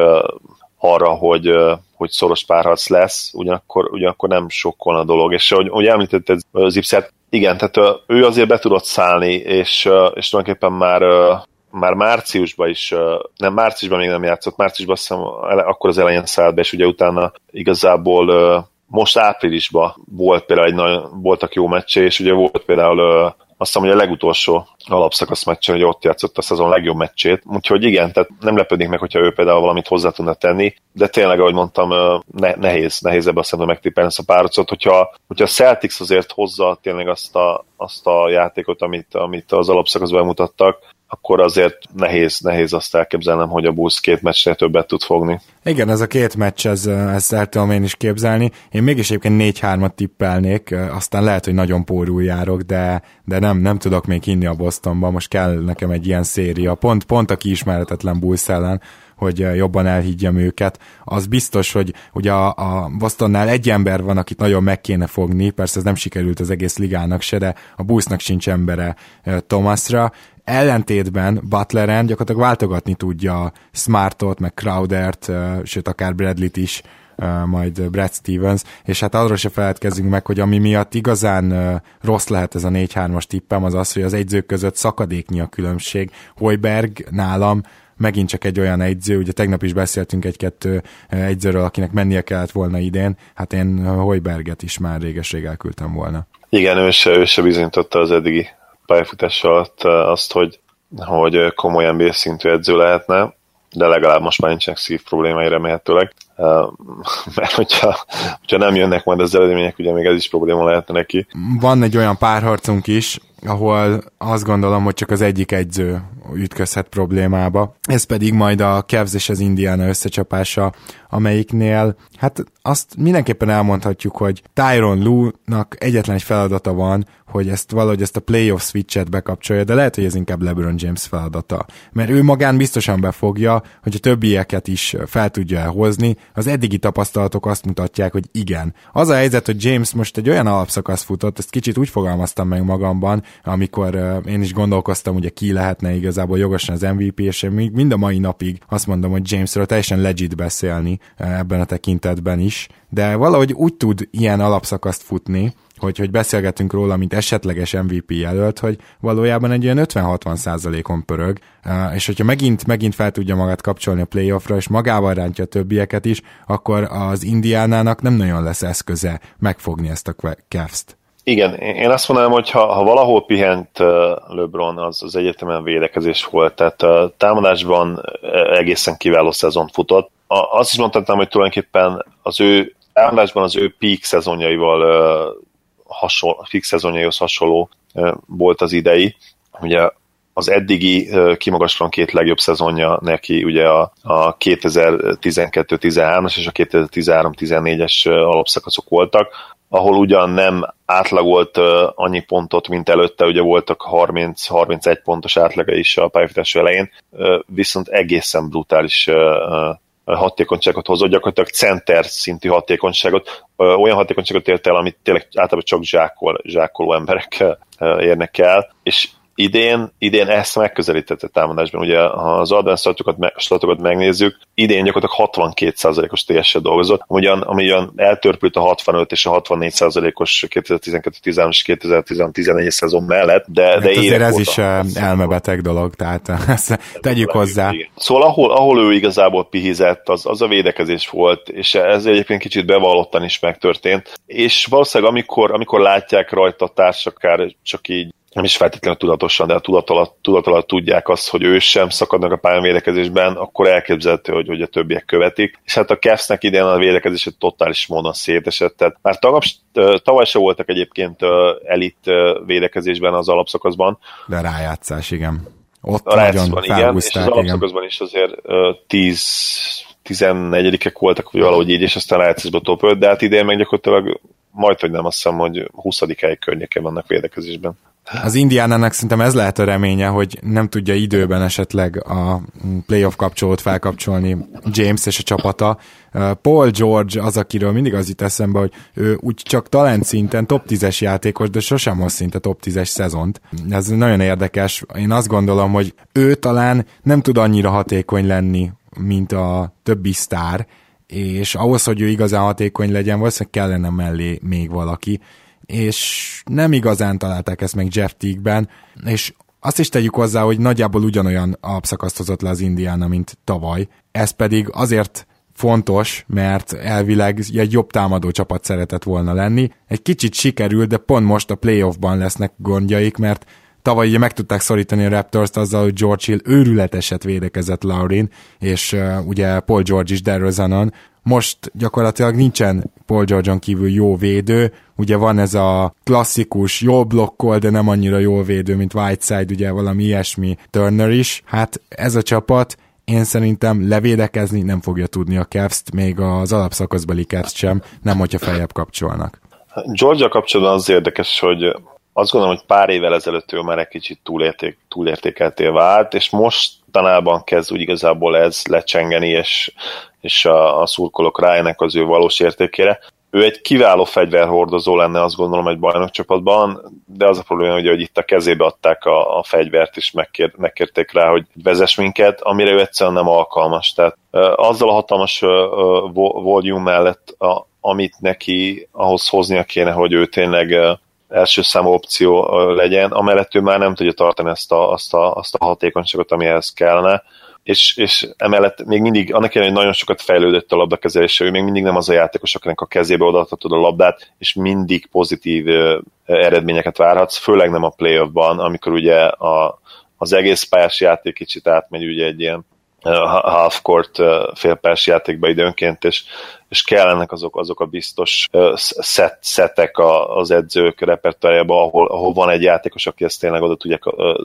arra, hogy, hogy szoros párharc lesz, ugyanakkor, ugyanakkor nem sokkal a dolog. És ahogy, ahogy említetted Zipszert, igen, tehát ő azért be tudott szállni, és, és tulajdonképpen már már márciusban is, nem, márciusban még nem játszott, márciusban azt hiszem akkor az elején szállt be, és ugye utána igazából most áprilisban volt például egy nagyon, voltak jó meccse, és ugye volt például azt hiszem, hogy a legutolsó alapszakasz meccsen, hogy ott játszott a szezon legjobb meccsét. Úgyhogy igen, tehát nem lepődnék meg, hogyha ő például valamit hozzá tudna tenni, de tényleg, ahogy mondtam, ne, nehéz, nehéz ebben a szemben megtippelni ezt a párcot, hogyha, hogyha a Celtics azért hozza tényleg azt a, azt a játékot, amit, amit az alapszakaszban mutattak, akkor azért nehéz, nehéz azt elképzelnem, hogy a Bulls két meccsnél többet tud fogni. Igen, ez a két meccs, ez, ezt el tudom én is képzelni. Én mégis egyébként 4-3-at tippelnék, aztán lehet, hogy nagyon pórul járok, de, de nem, nem tudok még hinni a Bostonba, most kell nekem egy ilyen széria. Pont, pont a kiismeretetlen Bulls ellen, hogy jobban elhiggyem őket. Az biztos, hogy ugye a, a Bostonnál egy ember van, akit nagyon meg kéne fogni, persze ez nem sikerült az egész ligának se, de a Bullsnak sincs embere Thomasra, ellentétben Butleren gyakorlatilag váltogatni tudja Smartot, meg Crowdert, sőt akár Bradley-t is, majd Brad Stevens, és hát arról se feledkezzünk meg, hogy ami miatt igazán rossz lehet ez a 4-3-as tippem, az az, hogy az egyzők között szakadéknyi a különbség. Hoiberg nálam megint csak egy olyan egyző, ugye tegnap is beszéltünk egy-kettő egyzőről, akinek mennie kellett volna idén, hát én Hoiberget is már réges-rég elküldtem volna. Igen, ő se, ő se bizonyította az eddigi pályafutás alatt azt, hogy, hogy komoly NBA szintű edző lehetne, de legalább most már nincsenek szív problémái remélhetőleg, mert hogyha, hogyha nem jönnek majd az eredmények, ugye még ez is probléma lehetne neki. Van egy olyan párharcunk is, ahol azt gondolom, hogy csak az egyik egyző ütközhet problémába. Ez pedig majd a Cavs és az Indiana összecsapása, amelyiknél hát azt mindenképpen elmondhatjuk, hogy Tyron Lue-nak egyetlen egy feladata van, hogy ezt valahogy ezt a playoff switchet bekapcsolja, de lehet, hogy ez inkább LeBron James feladata. Mert ő magán biztosan befogja, hogy a többieket is fel tudja hozni. Az eddigi tapasztalatok azt mutatják, hogy igen. Az a helyzet, hogy James most egy olyan alapszakasz futott, ezt kicsit úgy fogalmaztam meg magamban, amikor uh, én is gondolkoztam, hogy ki lehetne igazából jogosan az MVP, és én még mind a mai napig azt mondom, hogy Jamesről teljesen legit beszélni uh, ebben a tekintetben is, de valahogy úgy tud ilyen alapszakaszt futni, hogy, hogy beszélgetünk róla, mint esetleges MVP jelölt, hogy valójában egy ilyen 50-60 százalékon pörög, és hogyha megint, megint fel tudja magát kapcsolni a playoffra, és magával rántja a többieket is, akkor az Indiánának nem nagyon lesz eszköze megfogni ezt a Cavs-t. Igen, én azt mondanám, hogy ha, ha valahol pihent LeBron, az az egyetemen védekezés volt, tehát a támadásban egészen kiváló szezon futott. Azt is mondhatnám, hogy tulajdonképpen az ő támadásban az ő peak szezonjaival hasonló, fix szezonjaihoz hasonló volt az idei. Ugye az eddigi kimagaslóan két legjobb szezonja neki ugye a, a 2012-13-as és a 2013-14-es alapszakaszok voltak, ahol ugyan nem átlagolt annyi pontot, mint előtte, ugye voltak 30-31 pontos átlaga is a pályafutás elején, viszont egészen brutális hatékonyságot hozott, gyakorlatilag center szintű hatékonyságot, olyan hatékonyságot ért el, amit tényleg általában csak zsákol, zsákoló emberek érnek el, és idén, idén ezt megközelítette támadásban. Ugye, ha az advanced statokat, megnézzük, idén gyakorlatilag 62%-os TS-e dolgozott, ugyan, ami ugyan eltörpült a 65 és a 64%-os 2012-13 és 2014 szezon mellett, de, hát de azért ez is elmebeteg dolog, tehát ezt tegyük hozzá. Szóval ahol, ahol ő igazából pihizett, az, az a védekezés volt, és ez egyébként kicsit bevallottan is megtörtént, és valószínűleg amikor, amikor látják rajta a társak, akár csak így nem is feltétlenül tudatosan, de a tudatalat, tudatalat tudják azt, hogy ő sem szakadnak a pályán védekezésben, akkor elképzelhető, hogy, hogy a többiek követik. És hát a Cavs-nek idén a védekezés egy totális módon szétesett. Tehát már tavaly, tavaly se voltak egyébként elit védekezések az alapszakaszban. De rájátszás, igen. Ott a nagyon igen, és az alapszakaszban is azért 10 14-ek voltak, vagy valahogy így, és aztán rájátszásban top 5, de hát idén meg gyakorlatilag majd, hogy nem azt hiszem, hogy 20. hely környékén vannak védekezésben. Az Indiánának szerintem ez lehet a reménye, hogy nem tudja időben esetleg a playoff kapcsolót felkapcsolni James és a csapata. Paul George az, akiről mindig az itt eszembe, hogy ő úgy csak talent szinten top 10-es játékos, de sosem hoz szinte top 10-es szezont. Ez nagyon érdekes. Én azt gondolom, hogy ő talán nem tud annyira hatékony lenni, mint a többi sztár, és ahhoz, hogy ő igazán hatékony legyen, valószínűleg kellene mellé még valaki és nem igazán találták ezt meg Jeff Teague-ben, és azt is tegyük hozzá, hogy nagyjából ugyanolyan alapszakaszt le az Indiana, mint tavaly. Ez pedig azért fontos, mert elvileg egy jobb támadó csapat szeretett volna lenni. Egy kicsit sikerült, de pont most a playoffban lesznek gondjaik, mert tavaly ugye meg tudták szorítani a Raptors-t azzal, hogy George Hill őrületeset védekezett Laurin, és uh, ugye Paul George is DeRozanon, most gyakorlatilag nincsen Paul George-on kívül jó védő, ugye van ez a klasszikus jó blokkol, de nem annyira jó védő, mint Whiteside, ugye valami ilyesmi Turner is. Hát ez a csapat én szerintem levédekezni nem fogja tudni a cavs még az alapszakaszbeli Cavs sem, nem hogyha feljebb kapcsolnak. Georgia kapcsolatban az érdekes, hogy azt gondolom, hogy pár évvel ezelőtt ő már egy kicsit túlérték, túlértékelté vált, és most tanában kezd úgy igazából ez lecsengeni, és, és a, a szurkolók rájönnek az ő valós értékére. Ő egy kiváló fegyverhordozó lenne, azt gondolom, egy bajnokcsapatban, de az a probléma, hogy, hogy itt a kezébe adták a, a fegyvert, és megkér, megkérték rá, hogy vezess minket, amire ő egyszerűen nem alkalmas. Tehát azzal a hatalmas volume mellett, a, amit neki ahhoz hoznia kéne, hogy ő tényleg első számú opció legyen, amellett ő már nem tudja tartani ezt a, azt, a, azt a hatékonyságot, amihez kellene, és, és emellett még mindig, annak ellenére, nagyon sokat fejlődött a labdakezelése, ő még mindig nem az a játékos, akinek a kezébe odaadhatod a labdát, és mindig pozitív eredményeket várhatsz, főleg nem a playoffban, amikor ugye a, az egész pályás játék kicsit átmegy ugye egy ilyen half-court félpályás játékba időnként, és, és kellenek azok, azok a biztos szet, szetek az edzők repertoárjába, ahol, ahol van egy játékos, aki ezt tényleg oda tudja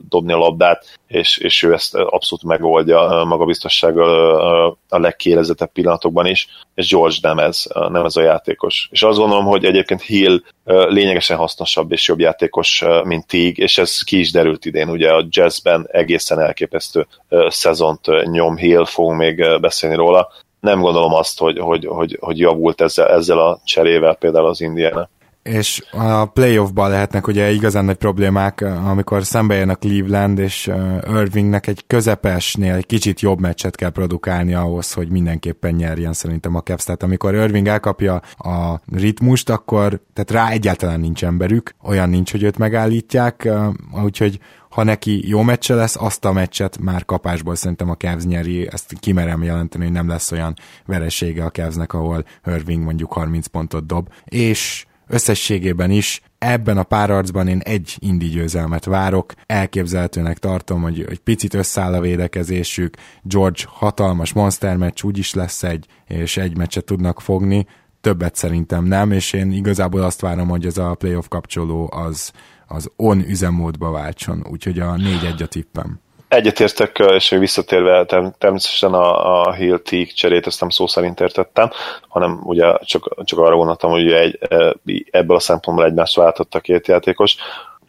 dobni a labdát, és, és ő ezt abszolút megoldja magabiztossággal a legkérezetebb pillanatokban is, és George nem ez, nem ez a játékos. És azt gondolom, hogy egyébként Hill lényegesen hasznosabb és jobb játékos, mint Tig, és ez ki is derült idén, ugye a jazzben egészen elképesztő szezont nyom Hill, fogunk még beszélni róla. Nem gondolom azt, hogy, hogy, hogy, hogy javult ezzel, ezzel a cserével például az Indiana és a playoffban lehetnek ugye igazán nagy problémák, amikor szembe a Cleveland, és Irvingnek egy közepesnél egy kicsit jobb meccset kell produkálni ahhoz, hogy mindenképpen nyerjen szerintem a Cavs. Tehát amikor Irving elkapja a ritmust, akkor tehát rá egyáltalán nincs emberük, olyan nincs, hogy őt megállítják, úgyhogy ha neki jó meccse lesz, azt a meccset már kapásból szerintem a Cavs nyeri, ezt kimerem jelenteni, hogy nem lesz olyan veresége a Cavsnek, ahol Irving mondjuk 30 pontot dob, és összességében is ebben a párarcban én egy indi győzelmet várok, elképzelhetőnek tartom, hogy egy picit összeáll a védekezésük, George hatalmas monster meccs úgyis lesz egy, és egy meccset tudnak fogni, többet szerintem nem, és én igazából azt várom, hogy ez a playoff kapcsoló az, az on üzemmódba váltson, úgyhogy a 4-1 a tippem. Egyetértek, és még visszatérve természetesen a, a Hill Teak cserét, ezt nem szó szerint értettem, hanem ugye csak, csak arra gondoltam, hogy egy, ebből a szempontból egymást váltott a két játékos.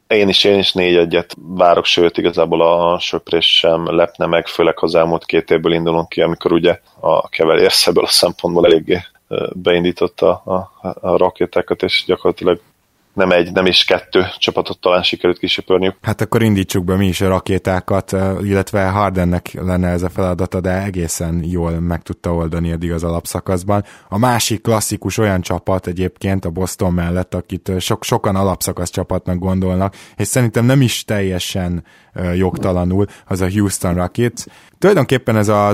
Én is, én is négy egyet várok, sőt igazából a söprés sem lepne meg, főleg ha az elmúlt két évből indulunk ki, amikor ugye a Cavaliers ebből a szempontból eléggé beindította a, a, a rakétákat, és gyakorlatilag nem egy, nem is kettő csapatot talán sikerült kisöpörniük. Hát akkor indítsuk be mi is a rakétákat, illetve Hardennek lenne ez a feladata, de egészen jól meg tudta oldani eddig az alapszakaszban. A másik klasszikus olyan csapat egyébként a Boston mellett, akit sok, sokan alapszakasz csapatnak gondolnak, és szerintem nem is teljesen jogtalanul, az a Houston Rockets. Tulajdonképpen ez a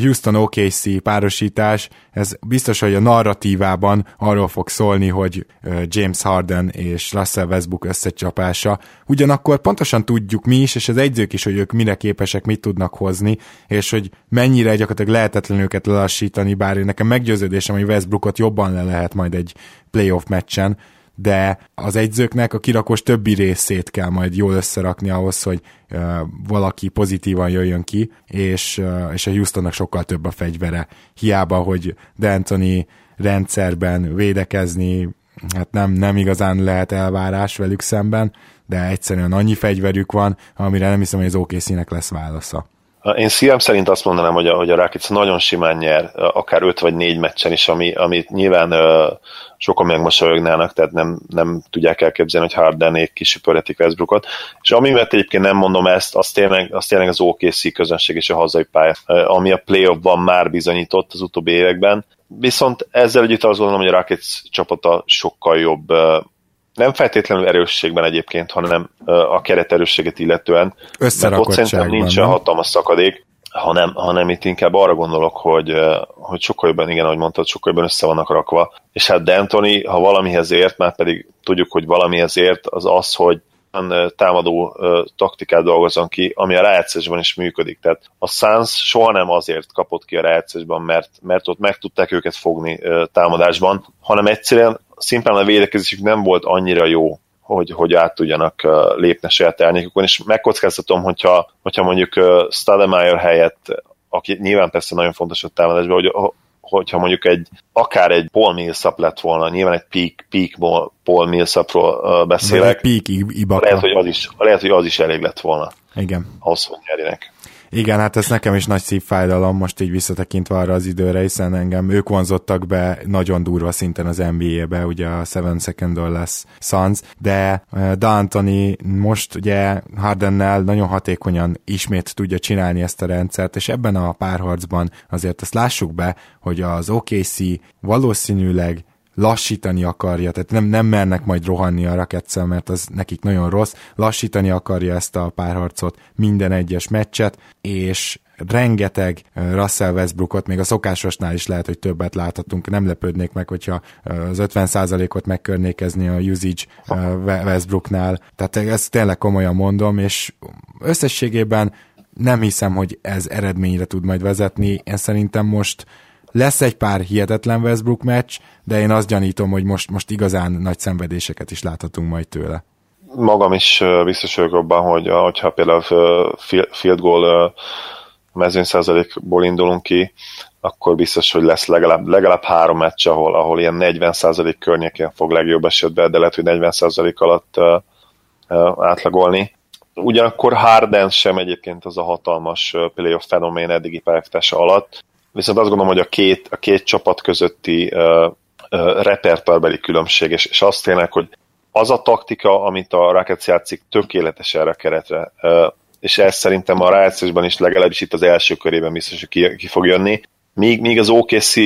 Houston OKC párosítás, ez biztos, hogy a narratívában arról fog szólni, hogy James Harden és Russell Westbrook összecsapása. Ugyanakkor pontosan tudjuk mi is, és az egyzők is, hogy ők mire képesek, mit tudnak hozni, és hogy mennyire gyakorlatilag lehetetlen őket lelassítani, bár nekem meggyőződésem, hogy Westbrookot jobban le lehet majd egy playoff meccsen, de az egyzőknek a kirakós többi részét kell majd jól összerakni ahhoz, hogy valaki pozitívan jöjjön ki, és, és a Houstonnak sokkal több a fegyvere. Hiába, hogy D'Antoni rendszerben védekezni, hát nem, nem igazán lehet elvárás velük szemben, de egyszerűen annyi fegyverük van, amire nem hiszem, hogy az OKC-nek lesz válasza. Én szívem szerint azt mondanám, hogy a, hogy a Rakic nagyon simán nyer, akár 5 vagy 4 meccsen is, ami, amit nyilván uh, sokan megmosolyognának, tehát nem, nem tudják elképzelni, hogy Hardenék kisüpörhetik Westbrookot. És ami miatt egyébként nem mondom ezt, az tényleg, az tényleg az OKC közönség és a hazai pálya, ami a playoffban már bizonyított az utóbbi években. Viszont ezzel együtt azt gondolom, hogy a Rockets csapata sokkal jobb nem feltétlenül erősségben egyébként, hanem a keret erősséget illetően. Összerakottságban. Ott szerintem nincs hatalmas szakadék, hanem, hanem itt inkább arra gondolok, hogy, hogy sokkal jobban, igen, ahogy mondtad, sokkal jobban össze vannak rakva. És hát D'Antoni, ha valamihez ért, már pedig tudjuk, hogy valamihez ért, az az, hogy támadó taktikát dolgozzon ki, ami a rájátszásban is működik. Tehát a Suns soha nem azért kapott ki a rájátszásban, mert, mert ott meg tudták őket fogni támadásban, hanem egyszerűen szimplán a védekezésük nem volt annyira jó, hogy, hogy át tudjanak lépni saját elnyékukon, és megkockáztatom, hogyha, hogyha mondjuk Stademeyer helyett, aki nyilván persze nagyon fontos a támadásban, hogy hogyha mondjuk egy, akár egy Paul Millsap lett volna, nyilván egy peak, peak Paul Millsapról beszélek, peak Ibaka. lehet, hogy az is, lehet, hogy az is elég lett volna. Igen. Ahhoz, hogy nyerjenek. Igen, hát ez nekem is nagy szívfájdalom, most így visszatekintve arra az időre, hiszen engem ők vonzottak be nagyon durva szinten az NBA-be, ugye a Seven Second or Less Suns, de D'Antoni most ugye Hardennel nagyon hatékonyan ismét tudja csinálni ezt a rendszert, és ebben a párharcban azért azt lássuk be, hogy az OKC valószínűleg lassítani akarja, tehát nem, nem mernek majd rohanni a raketszel, mert az nekik nagyon rossz, lassítani akarja ezt a párharcot, minden egyes meccset, és rengeteg Russell Westbrookot, még a szokásosnál is lehet, hogy többet láthatunk, nem lepődnék meg, hogyha az 50%-ot megkörnékezni a usage Westbrooknál, tehát ezt tényleg komolyan mondom, és összességében nem hiszem, hogy ez eredményre tud majd vezetni, én szerintem most lesz egy pár hihetetlen Westbrook meccs, de én azt gyanítom, hogy most, most igazán nagy szenvedéseket is láthatunk majd tőle. Magam is biztos vagyok abban, hogy hogyha például field goal mezőnyszázalékból indulunk ki, akkor biztos, hogy lesz legalább, legalább három meccs, ahol, ahol ilyen 40% környékén fog legjobb esetben, de lehet, hogy 40% alatt uh, uh, átlagolni. Ugyanakkor Harden sem egyébként az a hatalmas playoff fenomén eddigi pályafutása alatt, viszont azt gondolom, hogy a két, a két csapat közötti uh, uh, repertoárbeli különbség, és, és azt tényleg, hogy az a taktika, amit a Rockets játszik, tökéletes erre a keretre. Uh, és ez szerintem a rájátszásban is legalábbis itt az első körében biztos, hogy ki, ki fog jönni. Míg, míg az OKC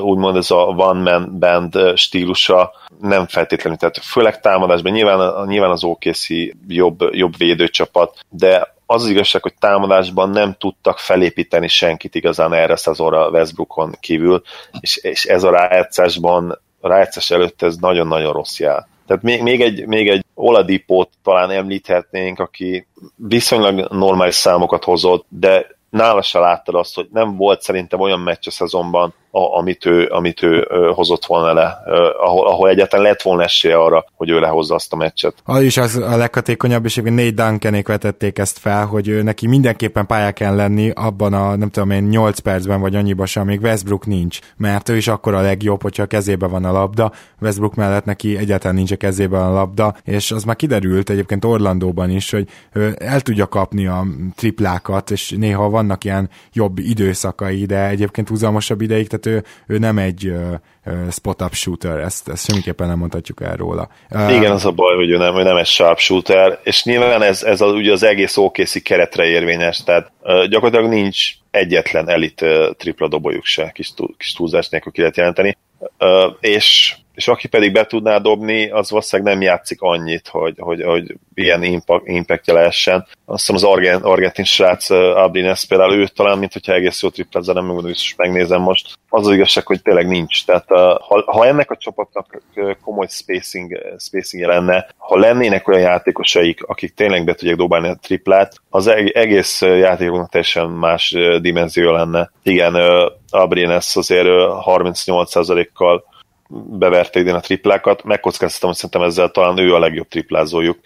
úgymond ez a one man band stílusa nem feltétlenül, tehát főleg támadásban nyilván, nyilván az OKC jobb, jobb védőcsapat, de az az igazság, hogy támadásban nem tudtak felépíteni senkit igazán erre a szezonra Westbrookon kívül, és, és ez a rájátszásban, a rájátszás előtt ez nagyon-nagyon rossz jel. Tehát még, még, egy, még egy Oladipót talán említhetnénk, aki viszonylag normális számokat hozott, de nála se láttad azt, hogy nem volt szerintem olyan meccs a szezonban, a, amit ő, amit ő hozott volna le, ahol, ahol egyáltalán lett volna esélye arra, hogy ő lehozza azt a meccset. Az is az a leghatékonyabb, és négy négy Duncanék vetették ezt fel, hogy ő neki mindenképpen pályán kell lenni abban a, nem tudom én, 8 percben vagy annyiba sem, amíg Westbrook nincs, mert ő is akkor a legjobb, hogyha a kezében van a labda, Westbrook mellett neki egyáltalán nincs a kezében a labda, és az már kiderült egyébként Orlandóban is, hogy el tudja kapni a triplákat, és néha vannak ilyen jobb időszakai, de egyébként húzamosabb ideig, tehát ő, ő nem egy spot-up shooter, ezt, ezt semmiképpen nem mondhatjuk el róla. Igen, az a baj, hogy ő nem, ő nem egy sharp shooter, és nyilván ez, ez az, ugye az egész ókészi keretre érvényes, tehát gyakorlatilag nincs egyetlen elit tripla dobolyuk se, kis, kis túlzás nélkül ki lehet jelenteni, és és aki pedig be tudná dobni, az valószínűleg nem játszik annyit, hogy, hogy, hogy ilyen impact, impactja lehessen. Azt hiszem az argent, argentin srác Abrines például ő talán, mint hogyha egész jó triplezze, nem megmondom, hogy megnézem most. Az az igazság, hogy tényleg nincs. Tehát ha, ha, ennek a csapatnak komoly spacing, spacing lenne, ha lennének olyan játékosaik, akik tényleg be tudják dobálni a triplát, az egész játékoknak teljesen más dimenzió lenne. Igen, Abrines azért 38%-kal beverte idén a triplákat, megkockáztatom, hogy szerintem ezzel talán ő a legjobb triplázójuk,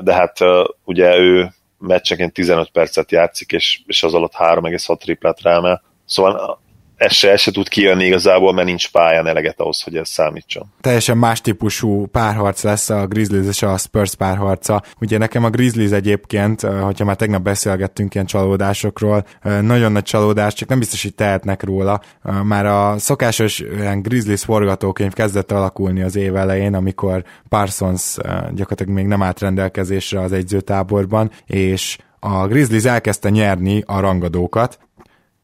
de hát ugye ő meccsenként 15 percet játszik, és, és az alatt 3,6 triplát rámel. Szóval ez se, ez se tud kijönni igazából, mert nincs pályán eleget ahhoz, hogy ez számítson. Teljesen más típusú párharc lesz a Grizzlies és a Spurs párharca. Ugye nekem a Grizzlies egyébként, hogyha már tegnap beszélgettünk ilyen csalódásokról, nagyon nagy csalódás, csak nem biztos, hogy tehetnek róla. Már a szokásos ilyen Grizzlies forgatókönyv kezdett alakulni az év elején, amikor Parsons gyakorlatilag még nem állt rendelkezésre az egyzőtáborban, és a Grizzlies elkezdte nyerni a rangadókat,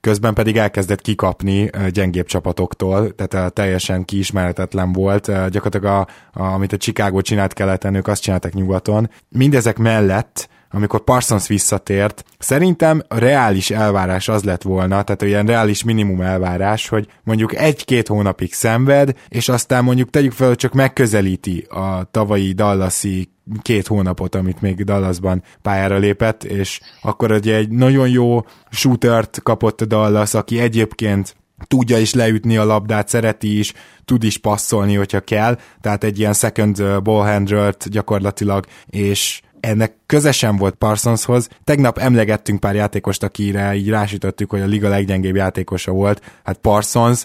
közben pedig elkezdett kikapni gyengébb csapatoktól, tehát teljesen kiismeretetlen volt. Gyakorlatilag a, a, amit a Chicago csinált keleten, ők azt csináltak nyugaton. Mindezek mellett amikor Parsons visszatért, szerintem a reális elvárás az lett volna, tehát olyan reális minimum elvárás, hogy mondjuk egy-két hónapig szenved, és aztán mondjuk tegyük fel, hogy csak megközelíti a tavalyi Dallasi két hónapot, amit még Dallasban pályára lépett, és akkor ugye egy nagyon jó shootert kapott Dallas, aki egyébként tudja is leütni a labdát, szereti is, tud is passzolni, hogyha kell, tehát egy ilyen second ball handlert gyakorlatilag, és ennek közesen volt Parsonshoz. Tegnap emlegettünk pár játékost, akire így rásütöttük, hogy a liga leggyengébb játékosa volt. Hát Parsons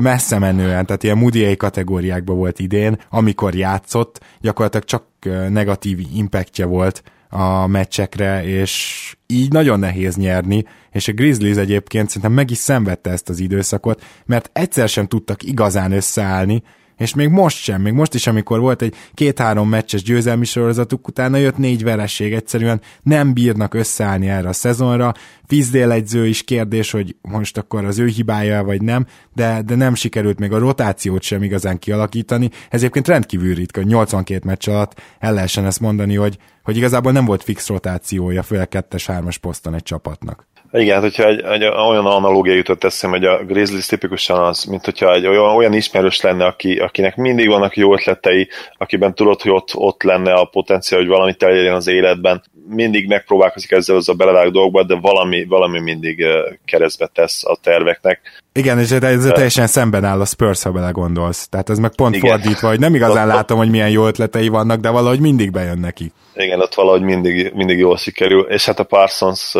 messze menően, tehát ilyen Moody kategóriákban volt idén, amikor játszott, gyakorlatilag csak negatív impactja volt a meccsekre, és így nagyon nehéz nyerni, és a Grizzlies egyébként szerintem meg is szenvedte ezt az időszakot, mert egyszer sem tudtak igazán összeállni, és még most sem, még most is, amikor volt egy két-három meccses győzelmi sorozatuk, utána jött négy vereség, egyszerűen nem bírnak összeállni erre a szezonra. Fizdél egyző is kérdés, hogy most akkor az ő hibája vagy nem, de, de nem sikerült még a rotációt sem igazán kialakítani. Ez egyébként rendkívül ritka, hogy 82 meccs alatt el lehessen ezt mondani, hogy, hogy igazából nem volt fix rotációja, főleg kettes-hármas poszton egy csapatnak. Igen, hát hogyha egy, egy olyan analógia jutott eszem, hogy a Grizzlies tipikusan az, mint hogyha egy olyan, olyan ismerős lenne, aki, akinek mindig vannak jó ötletei, akiben tudod, hogy ott, ott lenne a potenciál, hogy valamit elérjen az életben. Mindig megpróbálkozik ezzel az a belevág dolgokba, de valami, valami mindig keresztbe tesz a terveknek. Igen, és ez teljesen szemben áll a Spurs, ha belegondolsz. Tehát ez meg pont Igen. fordítva, hogy nem igazán látom, hogy milyen jó ötletei vannak, de valahogy mindig bejön neki. Igen, ott valahogy mindig, mindig jól sikerül, és hát a Parsons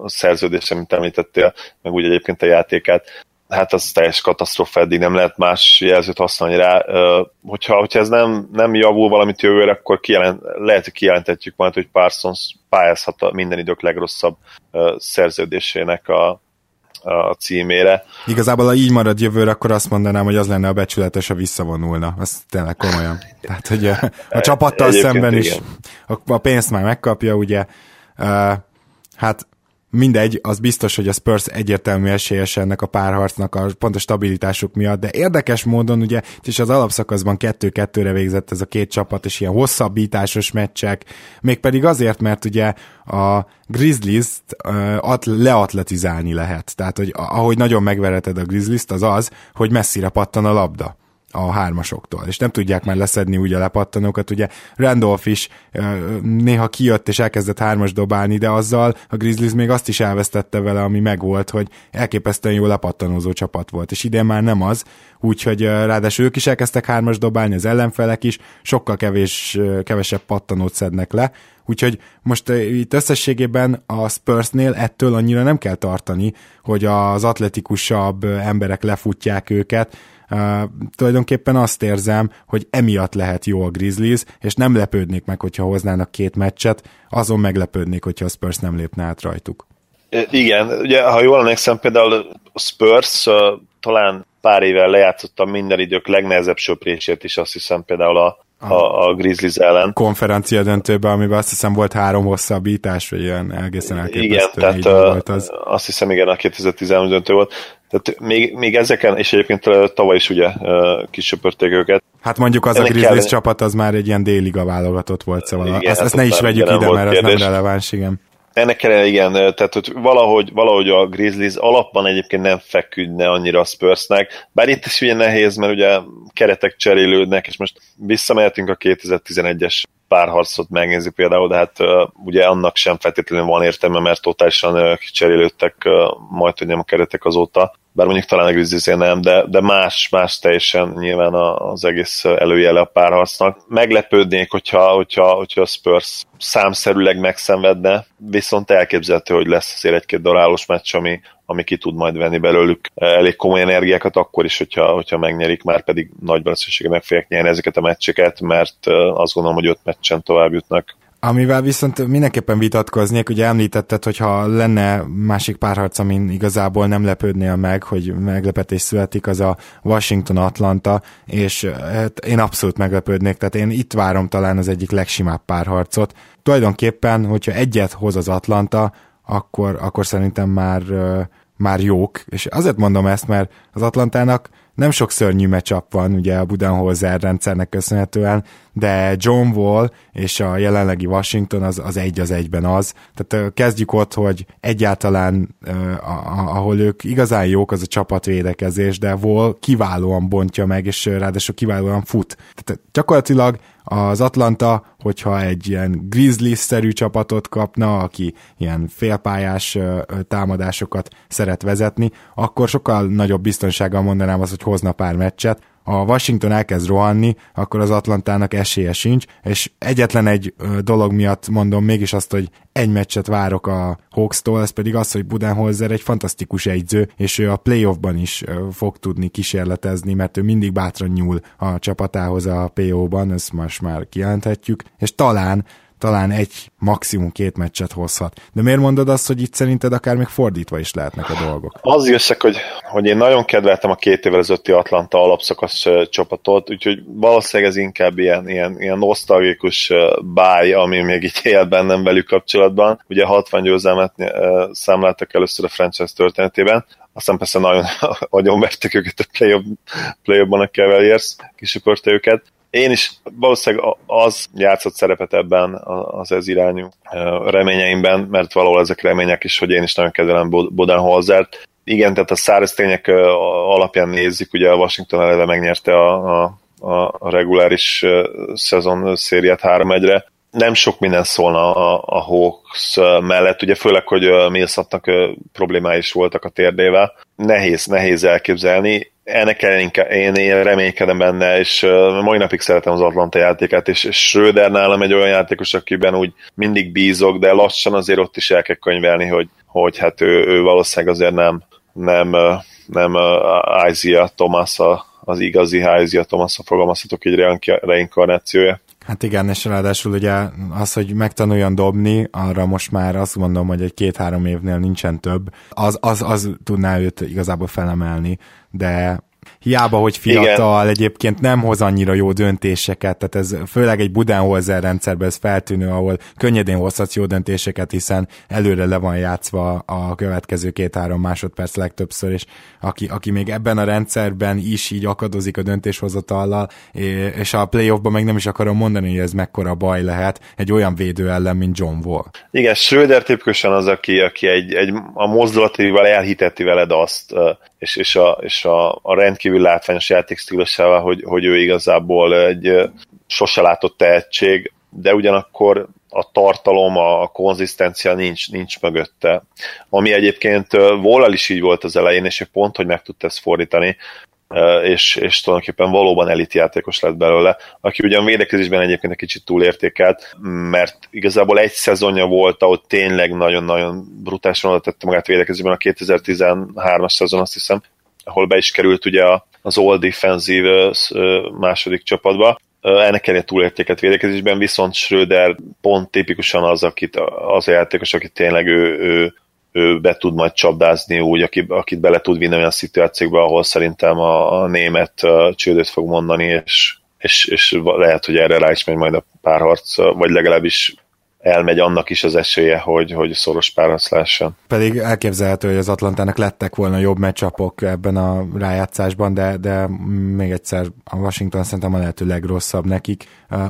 uh, szerződése, mint említettél, meg úgy egyébként a játékát, hát az teljes katasztrófa, eddig nem lehet más jelzőt használni rá. Hogyha, hogyha ez nem, nem javul valamit jövőre, akkor kijelent, lehet, hogy kijelentetjük majd, hogy Parsons pályázhat a minden idők legrosszabb szerződésének a, a címére. Igazából, ha így marad jövőre, akkor azt mondanám, hogy az lenne a becsületes, ha visszavonulna. Az tényleg komolyan. Tehát, hogy a, a csapattal Egyébként szemben igen. is a, a pénzt már megkapja, ugye. Hát mindegy, az biztos, hogy a Spurs egyértelmű esélyes ennek a párharcnak a pont a stabilitásuk miatt, de érdekes módon ugye, és az alapszakaszban kettő-kettőre végzett ez a két csapat, és ilyen hosszabbításos meccsek, mégpedig azért, mert ugye a Grizzlies-t uh, leatletizálni lehet. Tehát, hogy ahogy nagyon megvereted a Grizzlies-t, az az, hogy messzire pattan a labda a hármasoktól, és nem tudják már leszedni ugye a lepattanókat, ugye Randolph is néha kijött és elkezdett hármas dobálni, de azzal a Grizzlies még azt is elvesztette vele, ami megvolt, hogy elképesztően jó lepattanózó csapat volt, és idén már nem az, úgyhogy ráadásul ők is elkezdtek hármas dobálni, az ellenfelek is, sokkal kevés, kevesebb pattanót szednek le, Úgyhogy most itt összességében a Spursnél ettől annyira nem kell tartani, hogy az atletikusabb emberek lefutják őket, Uh, tulajdonképpen azt érzem, hogy emiatt lehet jó a Grizzlies, és nem lepődnék meg, hogyha hoznának két meccset, azon meglepődnék, hogyha a Spurs nem lépne át rajtuk. Igen, ugye ha jól emlékszem, például Spurs uh, talán pár éve lejátszotta minden idők legnehezebb söprését is, azt hiszem például a, a, a Grizzlies ellen. Konferencia döntőben, amiben azt hiszem volt három hosszabbítás, vagy ilyen egészen elképesztő. Igen, tehát volt az. azt hiszem igen, a 2013 döntő volt. Tehát még, még ezeken, és egyébként tavaly is ugye kisöpörték őket. Hát mondjuk az Ennek a Grizzlies kellene... csapat az már egy ilyen déliga válogatott volt, szóval igen, azt, hát azt ne is vegyük ide, mert kérdés. az nem releváns, igen. Ennek ellenére igen, tehát hogy valahogy, valahogy a Grizzlies alapban egyébként nem feküdne annyira a Spursnek, bár itt is ugye nehéz, mert ugye keretek cserélődnek, és most visszamehetünk a 2011-es párharcot megnézni például, de hát ugye annak sem feltétlenül van értelme, mert totálisan kicserélődtek majd, hogy nem a keretek azóta bár mondjuk talán Grizzlies nem, de, de más, más teljesen nyilván az egész előjele a párharcnak. Meglepődnék, hogyha, hogyha, hogyha a Spurs számszerűleg megszenvedne, viszont elképzelhető, hogy lesz azért egy-két darálós meccs, ami, ami ki tud majd venni belőlük elég komoly energiákat, akkor is, hogyha, hogyha megnyerik, már pedig nagy valószínűséggel meg fogják nyerni ezeket a meccseket, mert azt gondolom, hogy öt meccsen tovább jutnak. Amivel viszont mindenképpen vitatkoznék, ugye említetted, hogyha lenne másik párharc, amin igazából nem lepődnél meg, hogy meglepetés születik, az a Washington-Atlanta, és hát én abszolút meglepődnék, tehát én itt várom talán az egyik legsimább párharcot. Tulajdonképpen, hogyha egyet hoz az Atlanta, akkor, akkor szerintem már, már jók, és azért mondom ezt, mert az Atlantának nem sok szörnyű meccsap van ugye a Budenholzer rendszernek köszönhetően, de John Wall és a jelenlegi Washington az, az egy az egyben az. Tehát kezdjük ott, hogy egyáltalán ahol ők igazán jók, az a csapatvédekezés, de Wall kiválóan bontja meg, és ráadásul kiválóan fut. Tehát gyakorlatilag az Atlanta, hogyha egy ilyen Grizzlies-szerű csapatot kapna, aki ilyen félpályás támadásokat szeret vezetni, akkor sokkal nagyobb biztonsággal mondanám azt, hogy hozna pár meccset, a Washington elkezd rohanni, akkor az Atlantának esélye sincs, és egyetlen egy dolog miatt mondom mégis azt, hogy egy meccset várok a Hawks-tól, ez pedig az, hogy Budenholzer egy fantasztikus egyző, és ő a playoffban is fog tudni kísérletezni, mert ő mindig bátran nyúl a csapatához a PO-ban, ezt most már kijelenthetjük, és talán talán egy, maximum két meccset hozhat. De miért mondod azt, hogy itt szerinted akár még fordítva is lehetnek a dolgok? Az jösszek, hogy, hogy én nagyon kedveltem a két évvel ezelőtti Atlanta alapszakasz csapatot, úgyhogy valószínűleg ez inkább ilyen, ilyen, ilyen nosztalgikus báj, ami még itt él bennem velük kapcsolatban. Ugye 60 győzelmet számláltak először a franchise történetében, aztán persze nagyon, nagyon vertek őket a play-offban a Cavaliers, kisüpörte őket én is valószínűleg az játszott szerepet ebben az ez irányú reményeimben, mert valahol ezek remények is, hogy én is nagyon kedvelem Bodenholzert. Igen, tehát a száraz tények alapján nézzük, ugye a Washington eleve megnyerte a, a, a reguláris szezon szériát 3-1-re, nem sok minden szólna a, a Hawks mellett, ugye főleg, hogy Millsatnak problémái is voltak a térdével. Nehéz, nehéz elképzelni. Ennek ellenére én, én reménykedem benne, és mai napig szeretem az Atlanta játékát, és, Schröder nálam egy olyan játékos, akiben úgy mindig bízok, de lassan azért ott is el kell könyvelni, hogy, hogy hát ő, ő valószínűleg azért nem, nem, nem Isaiah Thomas az igazi Isaiah Thomas, a fogalmazhatok így reinkarnációja. Hát igen, és ráadásul ugye az, hogy megtanuljon dobni, arra most már azt mondom, hogy egy két-három évnél nincsen több, az, az, az tudná őt igazából felemelni, de hiába, hogy fiatal, Igen. egyébként nem hoz annyira jó döntéseket, tehát ez főleg egy Budenholzer rendszerben ez feltűnő, ahol könnyedén hozhatsz jó döntéseket, hiszen előre le van játszva a következő két-három másodperc legtöbbször, és aki, aki még ebben a rendszerben is így akadozik a döntéshozatallal, és a playoffban meg nem is akarom mondani, hogy ez mekkora baj lehet egy olyan védő ellen, mint John Wall. Igen, Schröder tipikusan az, aki, aki egy, egy a mozdulataival elhiteti veled azt, és, és, a, és a, a rendkívül látványos játékstílusával, hogy, hogy ő igazából egy sose látott tehetség, de ugyanakkor a tartalom, a konzisztencia nincs, nincs mögötte. Ami egyébként Volal is így volt az elején, és pont, hogy meg tudta ezt fordítani, és, és tulajdonképpen valóban elit játékos lett belőle, aki ugyan védekezésben egyébként egy kicsit túlértékelt, mert igazából egy szezonja volt, ahol tényleg nagyon-nagyon brutálisan oda tette magát védekezésben a 2013-as szezon, azt hiszem, ahol be is került ugye az All Defensive második csapatba, ennek ellenére túlértéket védekezésben, viszont Schröder pont tipikusan az, akit, az a játékos, akit tényleg ő, ő ő be tud majd csapdázni úgy, akit, akit bele tud vinni olyan szituációkba, ahol szerintem a, a német csődöt fog mondani, és, és, és lehet, hogy erre rá is megy majd a párharc, vagy legalábbis elmegy annak is az esélye, hogy, hogy szoros párharc lehessen. Pedig elképzelhető, hogy az Atlantának lettek volna jobb meccsapok ebben a rájátszásban, de, de még egyszer a Washington szerintem a lehető legrosszabb nekik.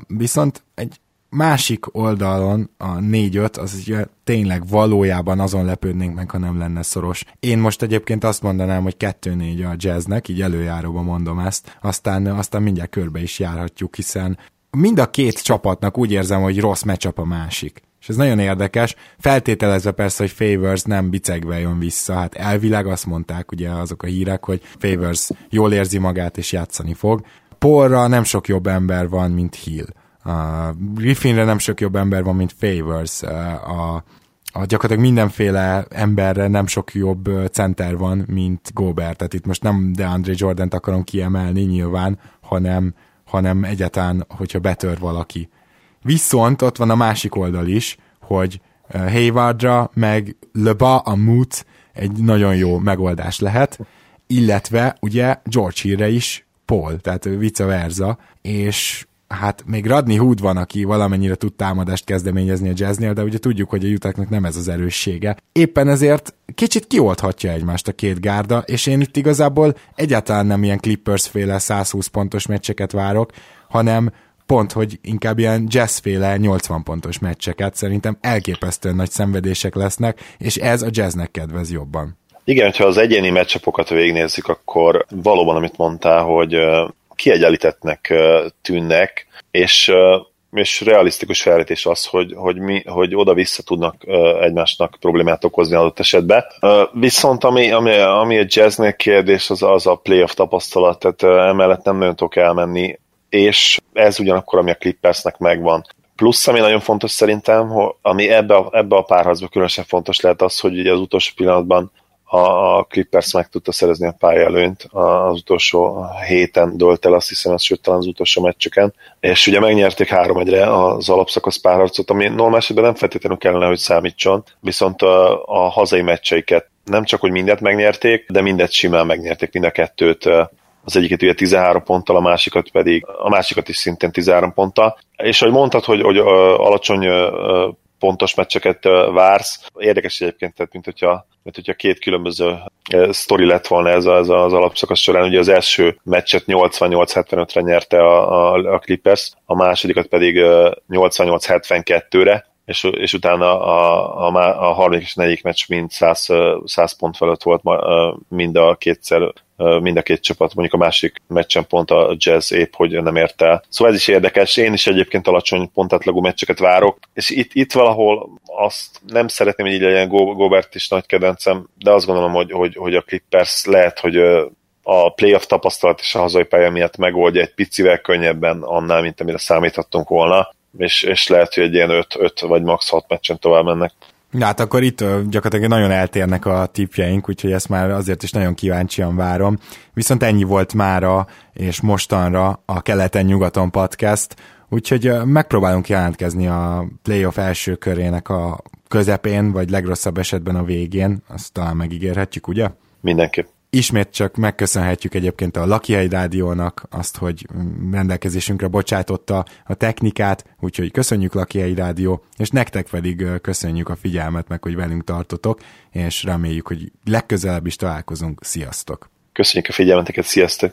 Viszont egy másik oldalon a 4-5, az ugye tényleg valójában azon lepődnénk meg, ha nem lenne szoros. Én most egyébként azt mondanám, hogy 2-4 a jazznek, így előjáróban mondom ezt, aztán, aztán mindjárt körbe is járhatjuk, hiszen mind a két csapatnak úgy érzem, hogy rossz meccsap a másik. És ez nagyon érdekes, feltételezve persze, hogy Favors nem bicegve jön vissza. Hát elvileg azt mondták ugye azok a hírek, hogy Favors jól érzi magát és játszani fog. Porra nem sok jobb ember van, mint Hill a Griffinre nem sok jobb ember van, mint Favors. A, a gyakorlatilag mindenféle emberre nem sok jobb center van, mint Gobert. Tehát itt most nem DeAndre Jordan-t akarom kiemelni nyilván, hanem, hanem egyáltalán, hogyha betör valaki. Viszont ott van a másik oldal is, hogy Haywardra meg Leba a Moot egy nagyon jó megoldás lehet, illetve ugye George Hillre is Paul, tehát vice versa, és hát még Radni Hood van, aki valamennyire tud támadást kezdeményezni a jazznél, de ugye tudjuk, hogy a jutaknak nem ez az erőssége. Éppen ezért kicsit kiolthatja egymást a két gárda, és én itt igazából egyáltalán nem ilyen Clippers-féle 120 pontos meccseket várok, hanem pont, hogy inkább ilyen jazzféle 80 pontos meccseket szerintem elképesztően nagy szenvedések lesznek, és ez a jazznek kedvez jobban. Igen, ha az egyéni meccsapokat végignézzük, akkor valóban, amit mondtál, hogy kiegyenlítettnek tűnnek, és és realisztikus felvetés az, hogy, hogy, mi, hogy oda-vissza tudnak egymásnak problémát okozni adott esetben. Viszont ami, ami, ami a jazznek kérdés, az, az a playoff tapasztalat, tehát emellett nem nagyon tudok elmenni, és ez ugyanakkor, ami a Clippersnek megvan. Plusz, ami nagyon fontos szerintem, ami ebbe a, ebbe a párharcban különösen fontos lehet az, hogy ugye az utolsó pillanatban a Clippers meg tudta szerezni a pályelőnyt az utolsó héten dölt el, azt hiszem, az sőt talán az utolsó meccseken, és ugye megnyerték 3 1 az alapszakasz párharcot, ami normál esetben nem feltétlenül kellene, hogy számítson, viszont a, a hazai meccseiket nem csak, hogy mindet megnyerték, de mindet simán megnyerték, mind a kettőt az egyiket ugye 13 ponttal, a másikat pedig, a másikat is szintén 13 ponttal. És ahogy mondtad, hogy, hogy alacsony pontos meccseket vársz. Érdekes egyébként, tehát mint hogyha, mint hogyha két különböző sztori lett volna ez, az, az alapszakasz során. Ugye az első meccset 88-75-re nyerte a, a, a Clippers, a másodikat pedig 88-72-re, és, és utána a, a, a harmadik és negyedik meccs mind 100, 100 pont felett volt mind a kétszer mind a két csapat, mondjuk a másik meccsen pont a Jazz épp, hogy nem ért el. Szóval ez is érdekes, én is egyébként alacsony pontátlagú meccseket várok, és itt, itt valahol azt nem szeretném, hogy így legyen Gobert is nagy kedvencem, de azt gondolom, hogy, hogy, hogy a Clippers lehet, hogy a playoff tapasztalat és a hazai pálya miatt megoldja egy picivel könnyebben annál, mint amire számíthattunk volna, és, és lehet, hogy egy ilyen 5, 5 vagy max 6 meccsen tovább mennek. Na hát akkor itt gyakorlatilag nagyon eltérnek a tipjeink, úgyhogy ezt már azért is nagyon kíváncsian várom. Viszont ennyi volt mára és mostanra a Keleten-nyugaton podcast, úgyhogy megpróbálunk jelentkezni a playoff első körének a közepén, vagy legrosszabb esetben a végén, azt talán megígérhetjük, ugye? Mindenképp. Ismét csak megköszönhetjük egyébként a Lakiai Rádiónak azt, hogy rendelkezésünkre bocsátotta a technikát, úgyhogy köszönjük Lakiai Rádió, és nektek pedig köszönjük a figyelmet, meg hogy velünk tartotok, és reméljük, hogy legközelebb is találkozunk. Sziasztok! Köszönjük a figyelmeteket, sziasztok!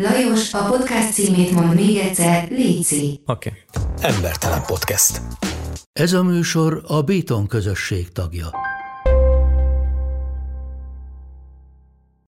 Lajos, a podcast címét mond még egyszer, Léci. Oké. Okay. Embertelen podcast. Ez a műsor a Béton közösség tagja.